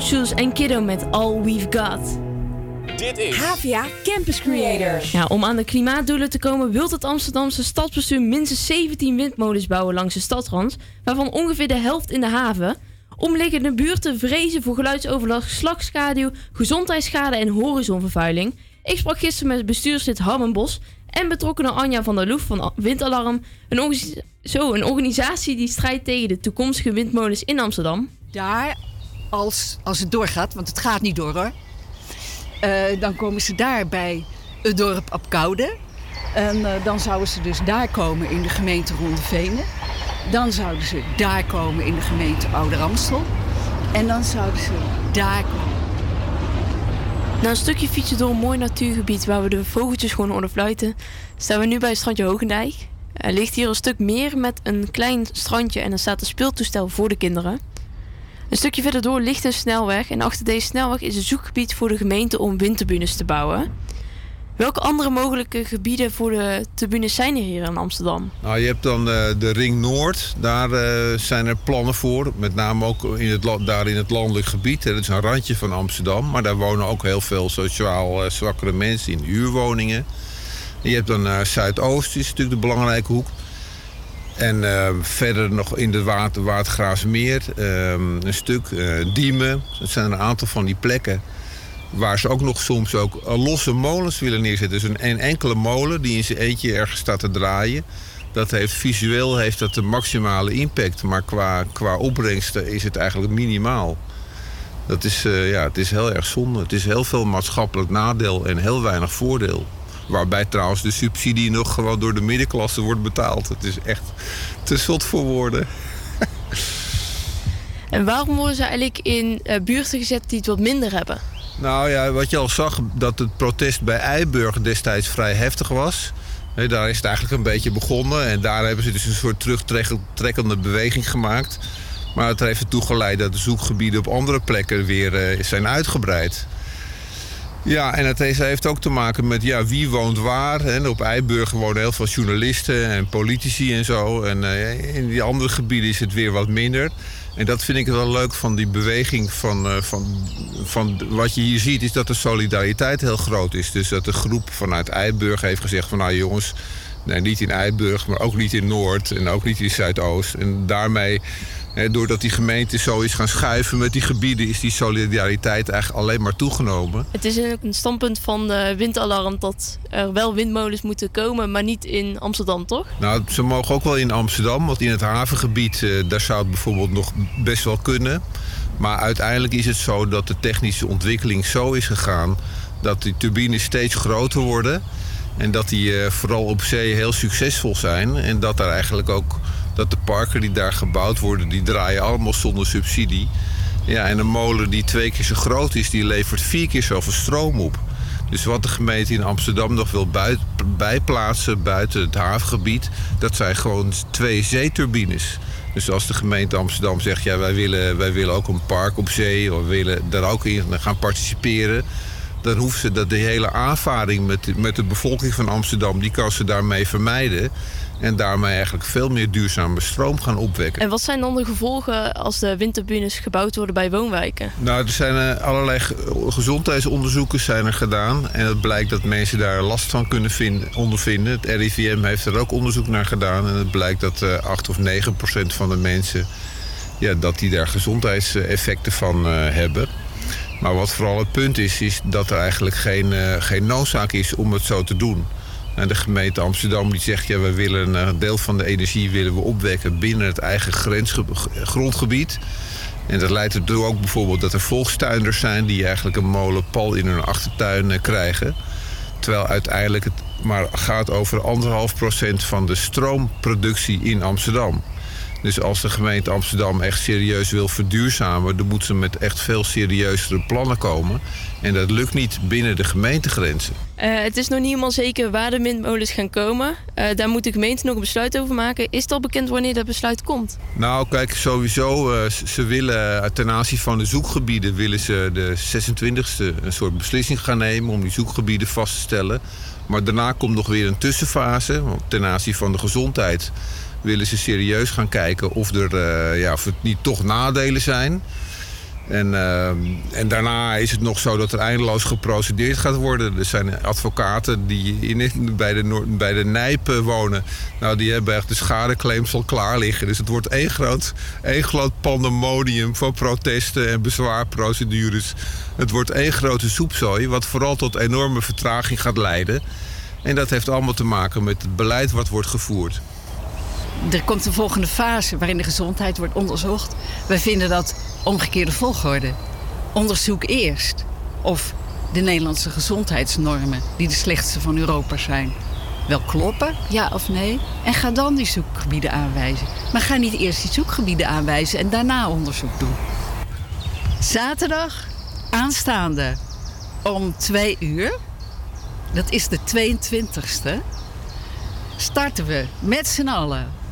Schulz en Kiddo met All We've Got. Dit is Havia Campus Creators. Ja, om aan de klimaatdoelen te komen wil het Amsterdamse stadsbestuur minstens 17 windmolens bouwen langs de stadrand, waarvan ongeveer de helft in de haven. Omliggende buurten vrezen voor geluidsoverlast, slagschaduw, gezondheidsschade en horizonvervuiling. Ik sprak gisteren met bestuurslid Harmen Bos en betrokkenen Anja van der Loef van Windalarm, een, zo, een organisatie die strijdt tegen de toekomstige windmolens in Amsterdam. Daar, als, als het doorgaat, want het gaat niet door hoor. eh, dan komen ze daar bij het dorp Apkoude. En eh, dan zouden ze dus daar komen in de gemeente Rondevenen. Dan zouden ze daar komen in de gemeente Ouder Amstel. En dan zouden ze daar komen. Na een stukje fietsen door een mooi natuurgebied waar we de vogeltjes gewoon horen fluiten, staan we nu bij het strandje Hogendijk. Er ligt hier een stuk meer met een klein strandje en er staat een speeltoestel voor de kinderen. Een stukje verderdoor ligt een snelweg en achter deze snelweg is een zoekgebied voor de gemeente om windturbines te bouwen. Welke andere mogelijke gebieden voor de turbines zijn er hier in Amsterdam? Nou, je hebt dan eh, de Ring Noord. Daar eh, zijn er plannen voor. Met name ook in het, daar in het landelijk gebied. Dat is een randje van Amsterdam. Maar daar wonen ook heel veel sociaal eh, zwakkere mensen in huurwoningen. En je hebt dan Zuidoost, is natuurlijk de belangrijke hoek. En eh, verder nog in de water, eh, een stuk, eh, Diemen. Dat zijn een aantal van die plekken waar ze ook nog soms ook eh, losse molens willen neerzetten. Dus een, enkele molen die in zijn eentje ergens staat te draaien. Dat heeft visueel heeft dat de maximale impact. Maar qua, qua opbrengsten is het eigenlijk minimaal. Dat is, eh, ja, het is heel erg zonde. Het is heel veel maatschappelijk nadeel en heel weinig voordeel. Waarbij trouwens de subsidie nog gewoon door de middenklasse wordt betaald. Het is echt te zot voor woorden. En waarom worden ze eigenlijk in eh, buurten gezet die het wat minder hebben? Nou ja, wat je al zag, dat het protest bij Eiburg destijds vrij heftig was. Daar is het eigenlijk een beetje begonnen. En daar hebben ze dus een soort terugtrekkende beweging gemaakt. Maar het heeft ertoe geleid dat de zoekgebieden op andere plekken weer eh, zijn uitgebreid. Ja, en het heeft- ook te maken met ja, wie woont waar. Hè. Op Eiburg wonen heel veel journalisten en politici en zo. En eh, in die andere gebieden is het weer wat minder. En dat vind ik wel leuk van die beweging van, eh, van, van wat je hier ziet... is dat de solidariteit heel groot is. Dus dat de groep vanuit Eiburg heeft gezegd van... nou jongens, nee, niet in Eiburg, maar ook niet in Noord en ook niet in Zuidoost. En daarmee, doordat die gemeente zo is gaan schuiven met die gebieden... is die solidariteit eigenlijk alleen maar toegenomen. Het is ook een standpunt van de windalarm dat er wel windmolens moeten komen, maar niet in Amsterdam, toch? Nou, ze mogen ook wel in Amsterdam, want in het havengebied eh, daar zou het bijvoorbeeld nog best wel kunnen. Maar uiteindelijk is het zo dat de technische ontwikkeling zo is gegaan dat die turbines steeds groter worden. En dat die eh, vooral op zee heel succesvol zijn. En dat daar eigenlijk ook dat de parken die daar gebouwd worden, die draaien allemaal zonder subsidie. Ja, en een molen die twee keer zo groot is, die levert vier keer zoveel stroom op. Dus wat de gemeente in Amsterdam nog wil bijplaatsen buiten het havengebied, dat zijn gewoon twee zeeturbines. Dus als de gemeente Amsterdam zegt, ja, wij willen, wij willen ook een park op zee, of we willen daar ook in gaan participeren, dan hoeft ze dat de hele aanvaring met, met de bevolking van Amsterdam, die kan ze daarmee vermijden. En daarmee eigenlijk veel meer duurzame stroom gaan opwekken. En wat zijn dan de gevolgen als de windturbines gebouwd worden bij woonwijken? Nou, er zijn eh, allerlei ge- gezondheidsonderzoeken zijn er gedaan. En het blijkt dat mensen daar last van kunnen vinden, ondervinden. Het RIVM heeft er ook onderzoek naar gedaan. En het blijkt dat eh 8 of 9 procent van de mensen... Ja, dat die daar gezondheidseffecten van eh, hebben. Maar wat vooral het punt is, is dat er eigenlijk geen, eh, geen noodzaak is om het zo te doen. De gemeente Amsterdam die zegt, ja, we willen een deel van de energie willen we opwekken binnen het eigen grensge- grondgebied. En dat leidt ertoe ook bijvoorbeeld dat er volkstuinders zijn die eigenlijk een molenpal in hun achtertuin eh, krijgen. Terwijl uiteindelijk het maar gaat over anderhalf procent van de stroomproductie in Amsterdam. Dus als de gemeente Amsterdam echt serieus wil verduurzamen, dan moet ze met echt veel serieuzere plannen komen. En dat lukt niet binnen de gemeentegrenzen. Eh, het is nog niet helemaal zeker waar de windmolens gaan komen. Eh, daar moet de gemeente nog een besluit over maken. Is het al bekend wanneer dat besluit komt? Nou, kijk, sowieso, eh, ze willen ten aanzien van de zoekgebieden... willen ze de 26e een soort beslissing gaan nemen om die zoekgebieden vast te stellen. Maar daarna komt nog weer een tussenfase. Ten aanzien van de gezondheid willen ze serieus gaan kijken... of er, eh, ja, of het niet toch nadelen zijn. En, ehm, en daarna is het nog zo dat er eindeloos geprocedeerd gaat worden. Er zijn advocaten die in, bij, de, bij de Nijp eh, wonen. Nou, die hebben echt de schadeclaims al klaar liggen. Dus het wordt één groot, één groot pandemonium van protesten en bezwaarprocedures. Het wordt één grote soepzooi, wat vooral tot enorme vertraging gaat leiden. En dat heeft allemaal te maken met het beleid wat wordt gevoerd. Er komt een volgende fase waarin de gezondheid wordt onderzocht. Wij vinden dat omgekeerde volgorde. Onderzoek eerst of de Nederlandse gezondheidsnormen, die de slechtste van Europa zijn, wel kloppen, ja of nee. En ga dan die zoekgebieden aanwijzen. Maar ga niet eerst die zoekgebieden aanwijzen en daarna onderzoek doen. Zaterdag aanstaande om twee uur, dat is de 22e, starten we met z'n allen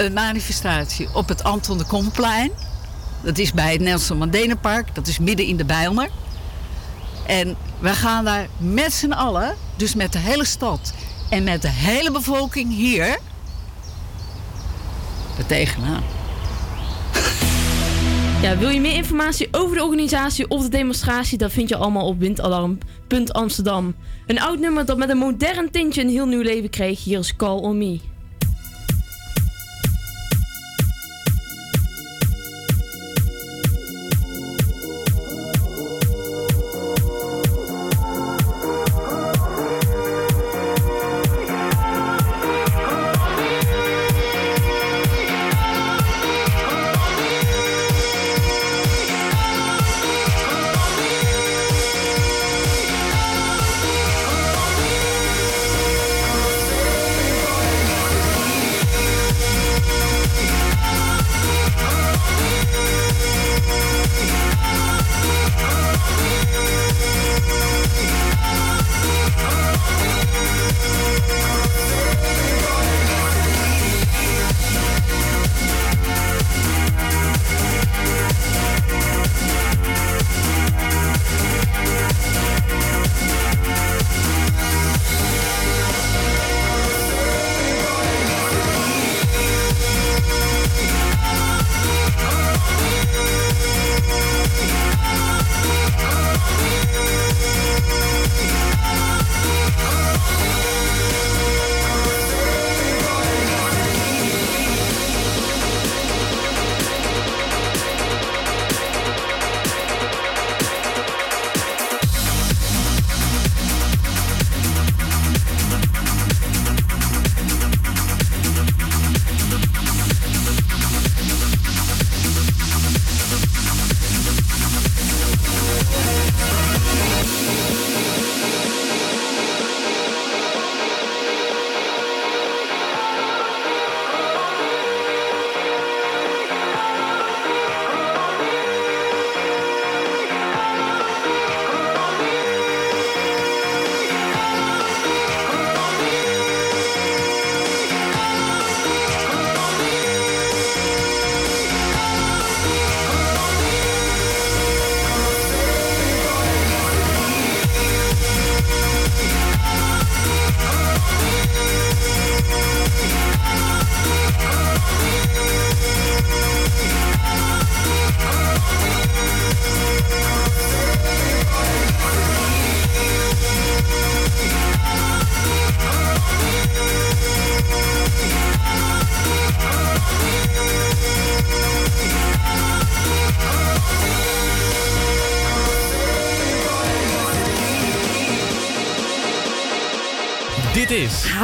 een manifestatie op het Anton de Komplein. Dat is bij het Nelson Mandela Park, dat is midden in de Bijlmer. En we gaan daar met z'n allen, dus met de hele stad en met de hele bevolking hier, er tegenaan. Ja, wil je meer informatie over de organisatie of de demonstratie? Dat vind je allemaal op windalarm.amsterdam. Een oud nummer dat met een modern tintje een heel nieuw leven kreeg. Hier is Call on Me.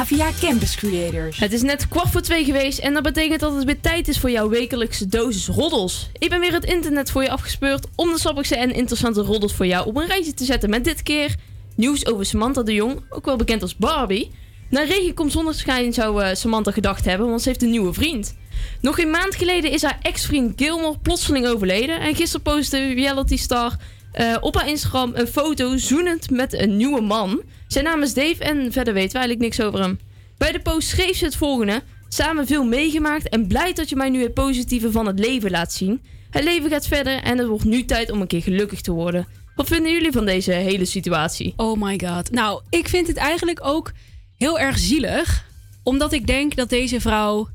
Havia Campus Creators. Het is net kwart voor twee geweest en dat betekent dat het weer tijd is voor jouw wekelijkse dosis roddels. Ik ben weer het internet voor je afgespeurd om de sappigste en interessante roddels voor jou op een rijtje te zetten. Met dit keer nieuws over Samantha de Jong, ook wel bekend als Barbie. Na regen komt zonneschijn zou eh, Samantha gedacht hebben, want ze heeft een nieuwe vriend. Nog een maand geleden is haar ex-vriend Gilmore plotseling overleden. En gisteren postte reality star eh, op haar Instagram een foto zoenend met een nieuwe man. Zijn naam is Dave en verder weten we eigenlijk niks over hem. Bij de post schreef ze het volgende. Samen veel meegemaakt en blij dat je mij nu het positieve van het leven laat zien. Het leven gaat verder en het wordt nu tijd om een keer gelukkig te worden. Wat vinden jullie van deze hele situatie? Oh my god. Nou, ik vind het eigenlijk ook heel erg zielig. Omdat ik denk dat deze vrouw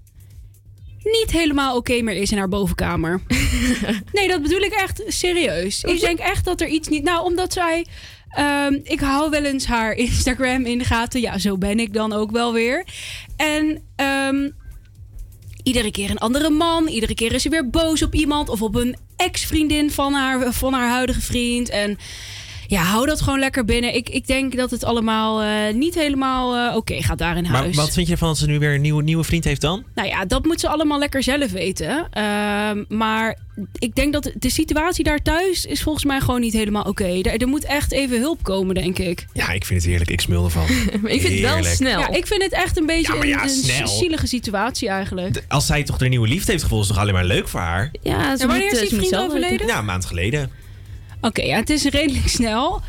niet helemaal oké meer is in haar bovenkamer. nee, dat bedoel ik echt serieus. Ik denk echt dat er iets niet... Nou, omdat zij... ehm, ik hou wel eens haar Instagram in de gaten. Ja, zo ben ik dan ook wel weer. En ehm, iedere keer een andere man. Iedere keer is ze weer boos op iemand. Of op een ex-vriendin van haar, van haar huidige vriend. En ja, hou dat gewoon lekker binnen. Ik, ik denk dat het allemaal eh, niet helemaal eh, oké gaat daar in Maar huis. wat vind je ervan dat ze nu weer een nieuwe, nieuwe vriend heeft dan? Nou ja, dat moet ze allemaal lekker zelf weten. Ehm, maar ik denk dat de situatie daar thuis is volgens mij gewoon niet helemaal oké. Er, er moet echt even hulp komen, denk ik. Ja, ik vind het heerlijk. Ik smul ervan. ik Heerlijk. Ja, ik vind het echt een beetje Ja, maar ja, een, een snel. zielige situatie eigenlijk. Als zij toch de nieuwe liefde heeft gevoeld, is het toch alleen maar leuk voor haar? Ja, ze wanneer moet, is eh, die vriend overleden? Ja, een maand geleden. Oké, ja, het is redelijk snel.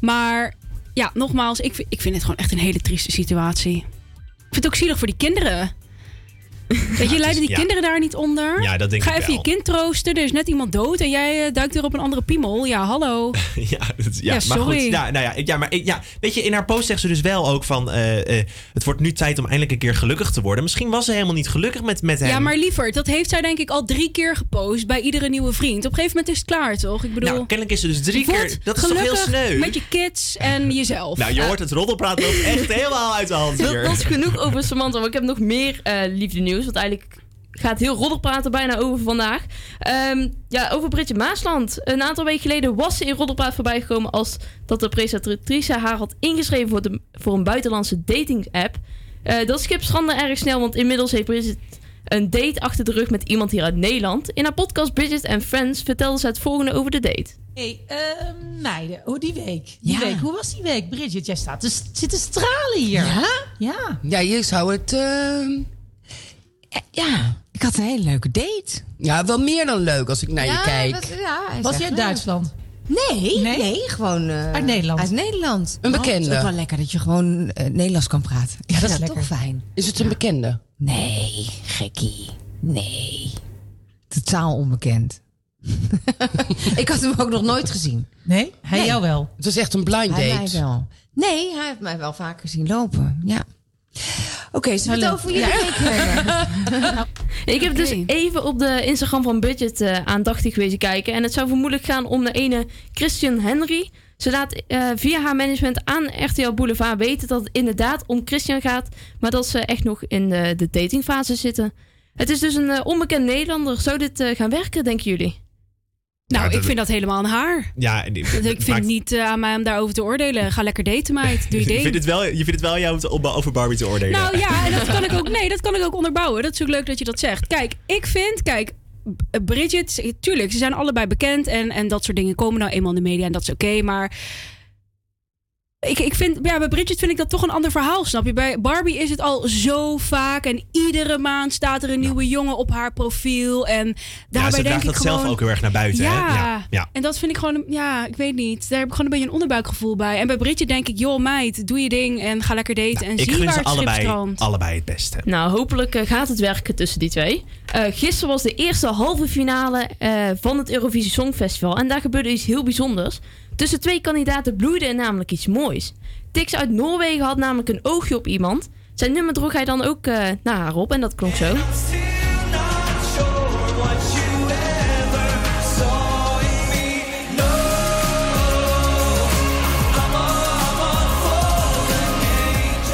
Maar ja, nogmaals, ik, ik vind het gewoon echt een hele trieste situatie. Ik vind het ook zielig voor die kinderen. Weet je, lijden die ja. kinderen daar niet onder? Ja, dat denk Ga ik even wel. je kind troosten. Er is net iemand dood en jij eh, duikt weer op een andere piemel. Ja, hallo. ja, dat- ja, Ja, maar sorry. goed. Ja, nou ja, ja, maar ja, weet je, in haar post zegt ze dus wel ook van... eh, eh, het wordt nu tijd om eindelijk een keer gelukkig te worden. Misschien was ze helemaal niet gelukkig met, met hem. Ja, maar lieverd, dat heeft zij denk ik al drie keer gepost bij iedere nieuwe vriend. Op een gegeven moment is het klaar, toch? Ik bedoel, Nou, kennelijk is ze dus drie keer... Dat is toch heel sneu? met je kids en jezelf. Nou, je hoort het roddelpraat loopt echt helemaal uit de hand Dat, hier. dat is genoeg over Samantha. Maar ik heb nog meer eh liefde nieuws. Want eigenlijk gaat heel roddelpraten bijna over vandaag. Ehm, ja, over Bridget Maasland. Een aantal weken geleden was ze in roddelpraat voorbij gekomen... als dat de presentatrice haar had ingeschreven voor, de, voor een buitenlandse dating-app. Eh, dat skip strandde erg snel, want inmiddels heeft Bridget een date achter de rug met iemand hier uit Nederland. In haar podcast Bridget and Friends vertelde ze het volgende over de date. Hey, ehm, meiden, hoe die week? Die Ja. week, hoe was die week? Bridget, jij staat te, zit te stralen hier. Ja? Ja. Ja, je zou het... ehm, eh, ja, ik had een hele leuke date. Ja, wel meer dan leuk als ik naar je kijk. Was, was je uit Duitsland? Nee, Nee? nee, gewoon... eh, Uit Nederland? Uit Nederland. Een Oh, het bekende? is ook wel lekker dat je gewoon eh, Nederlands kan praten. Ik vind dat is toch fijn. Is het een bekende? Nee, gekkie. Nee. Totaal onbekend. ik had hem ook nog nooit gezien. Nee? Hij jou wel? Het was echt een blind Hij date. mij wel. Nee, hij heeft mij wel vaker zien lopen. Ja. Oké, zullen we het over jullie Ja. week hebben? Ik heb dus even op de Instagram van Budget eh, aandachtig wezen kijken. En het zou vermoedelijk gaan om de ene Christian Henry. Ze laat eh, via haar management aan RTL Boulevard weten dat het inderdaad om Christian gaat. Maar dat ze echt nog in de, de datingfase zitten. Het is dus een eh, onbekend Nederlander. Zou dit eh, gaan werken, denken jullie? Nou, Ja, ik dat- vind dat helemaal aan haar. Ja, die- Ik vind maakt- het niet eh, aan mij om daarover te oordelen. Ga lekker daten, meid. Doe je je, ding. vindt het wel, je vindt het wel jou om over Barbie te oordelen. Nou ja, en dat kan ik ook. Nee, dat kan ik ook onderbouwen. Dat is ook leuk dat je dat zegt. Kijk, ik vind, kijk, B- Bridget, tuurlijk, ze zijn allebei bekend en, en dat soort dingen komen nou eenmaal in de media en dat is oké, maar. Ik, ik vind, ja, bij Bridget vind ik dat toch een ander verhaal, snap je? Bij Barbie is het al zo vaak en iedere maand staat er een nieuwe jongen op haar profiel. En ja, daarbij ze denk draagt ik dat gewoon, zelf ook heel erg naar buiten. ja. Hè? ja, ja. En dat vind ik gewoon, ja, ik weet niet. Daar heb ik gewoon een beetje een onderbuikgevoel bij. En bij Bridget denk ik, joh meid, doe je ding en ga lekker daten en Nou, Ik zie gun waar ze het allebei, allebei het beste. Nou, hopelijk eh, gaat het werken tussen die twee. Eh, gisteren was de eerste halve finale eh, van het Eurovisie Songfestival. En daar gebeurde iets heel bijzonders. Tussen twee kandidaten bloeide er namelijk iets moois. Tix uit Noorwegen had namelijk een oogje op iemand. Zijn nummer droeg hij dan ook eh, naar haar op en dat klonk zo.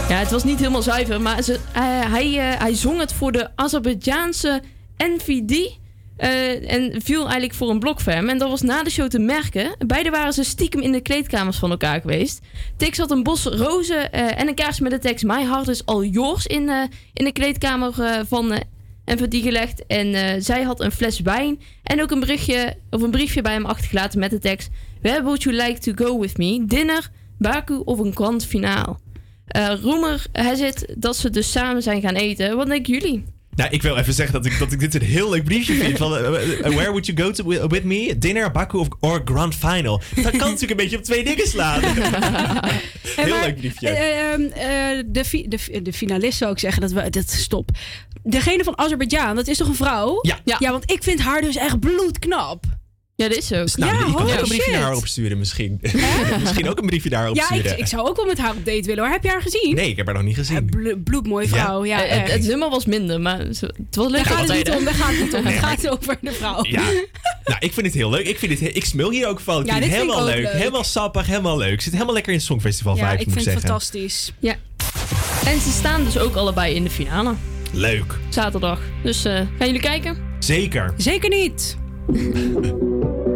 Ja, het was niet helemaal zuiver, maar ze, eh, hij, eh, hij zong het voor de Azerbeidzjaanse NVD. Eh, en viel eigenlijk voor een blokfam. En dat was na de show te merken. Beiden waren ze stiekem in de kleedkamers van elkaar geweest. Tix had een bos rozen eh, en een kaars met de tekst... My heart is all yours in, eh, in de kleedkamer van NVD gelegd. En zij had een fles wijn en ook een, berichtje, of een briefje bij hem achtergelaten met de tekst... Where would you like to go with me? Dinner, Baku of een grand finaal? Roemer has it dat ze dus samen zijn gaan eten. Wat denken jullie? Nou, ik wil even zeggen dat ik, dat ik dit een heel leuk briefje vind. Van, eh, eh, where would you go to with, with me? Dinner, Baku of or Grand Final? Dat kan natuurlijk een beetje op twee dingen slaan. heel leuk briefje. Eh, ehm, eh, de, fi- de, de finalist zou ik zeggen dat we. Dat, stop. Degene van Azerbeidzjan, dat is toch een vrouw? Ja. ja. want ik vind haar dus echt bloedknap. Ja, dat is ook. Nou, Ja, je kan ook een briefje shit. naar haar opsturen misschien. misschien ook een briefje naar haar Ja, ik, ik zou ook wel met haar op date willen hoor. Heb je haar gezien? Nee, ik heb haar nog niet gezien. Bl- bloedmooie vrouw, ja, Eh, het, het nummer was minder, maar het was leuk. Daar gaat het niet om, daar gaat het niet om. Nee, Het gaat over de vrouw. Ja, nou, ik vind het heel leuk. Ik, vind het, he- ik smul hier ook van. Ik Ja, vind het vind helemaal ik ook leuk. leuk. Helemaal sappig, helemaal leuk. Zit helemaal lekker in het Songfestival Ja, vibe, ik moet vind ik het zeggen. fantastisch. Ja. En ze staan dus ook allebei in de finale. Leuk. Zaterdag. Dus eh, gaan jullie kijken? Zeker. Zeker niet. Thank you.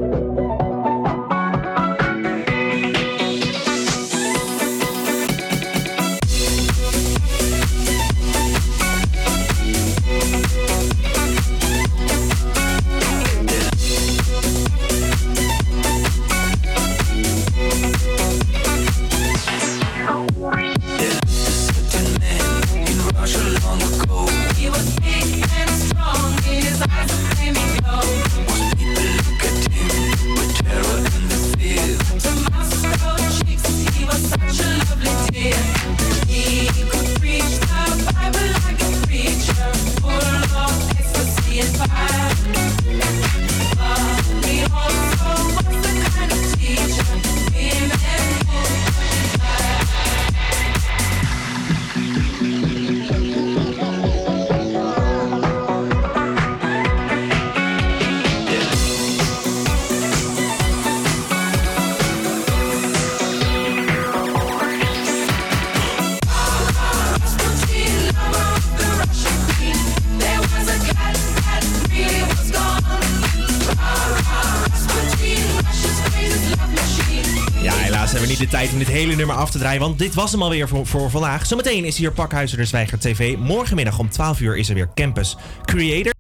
Tijd om dit hele nummer af te draaien, want dit was hem alweer voor, voor vandaag. Zometeen is hier Pakhuizen de Zwijger TV. Morgenmiddag om 12 uur is er weer Campus Creator.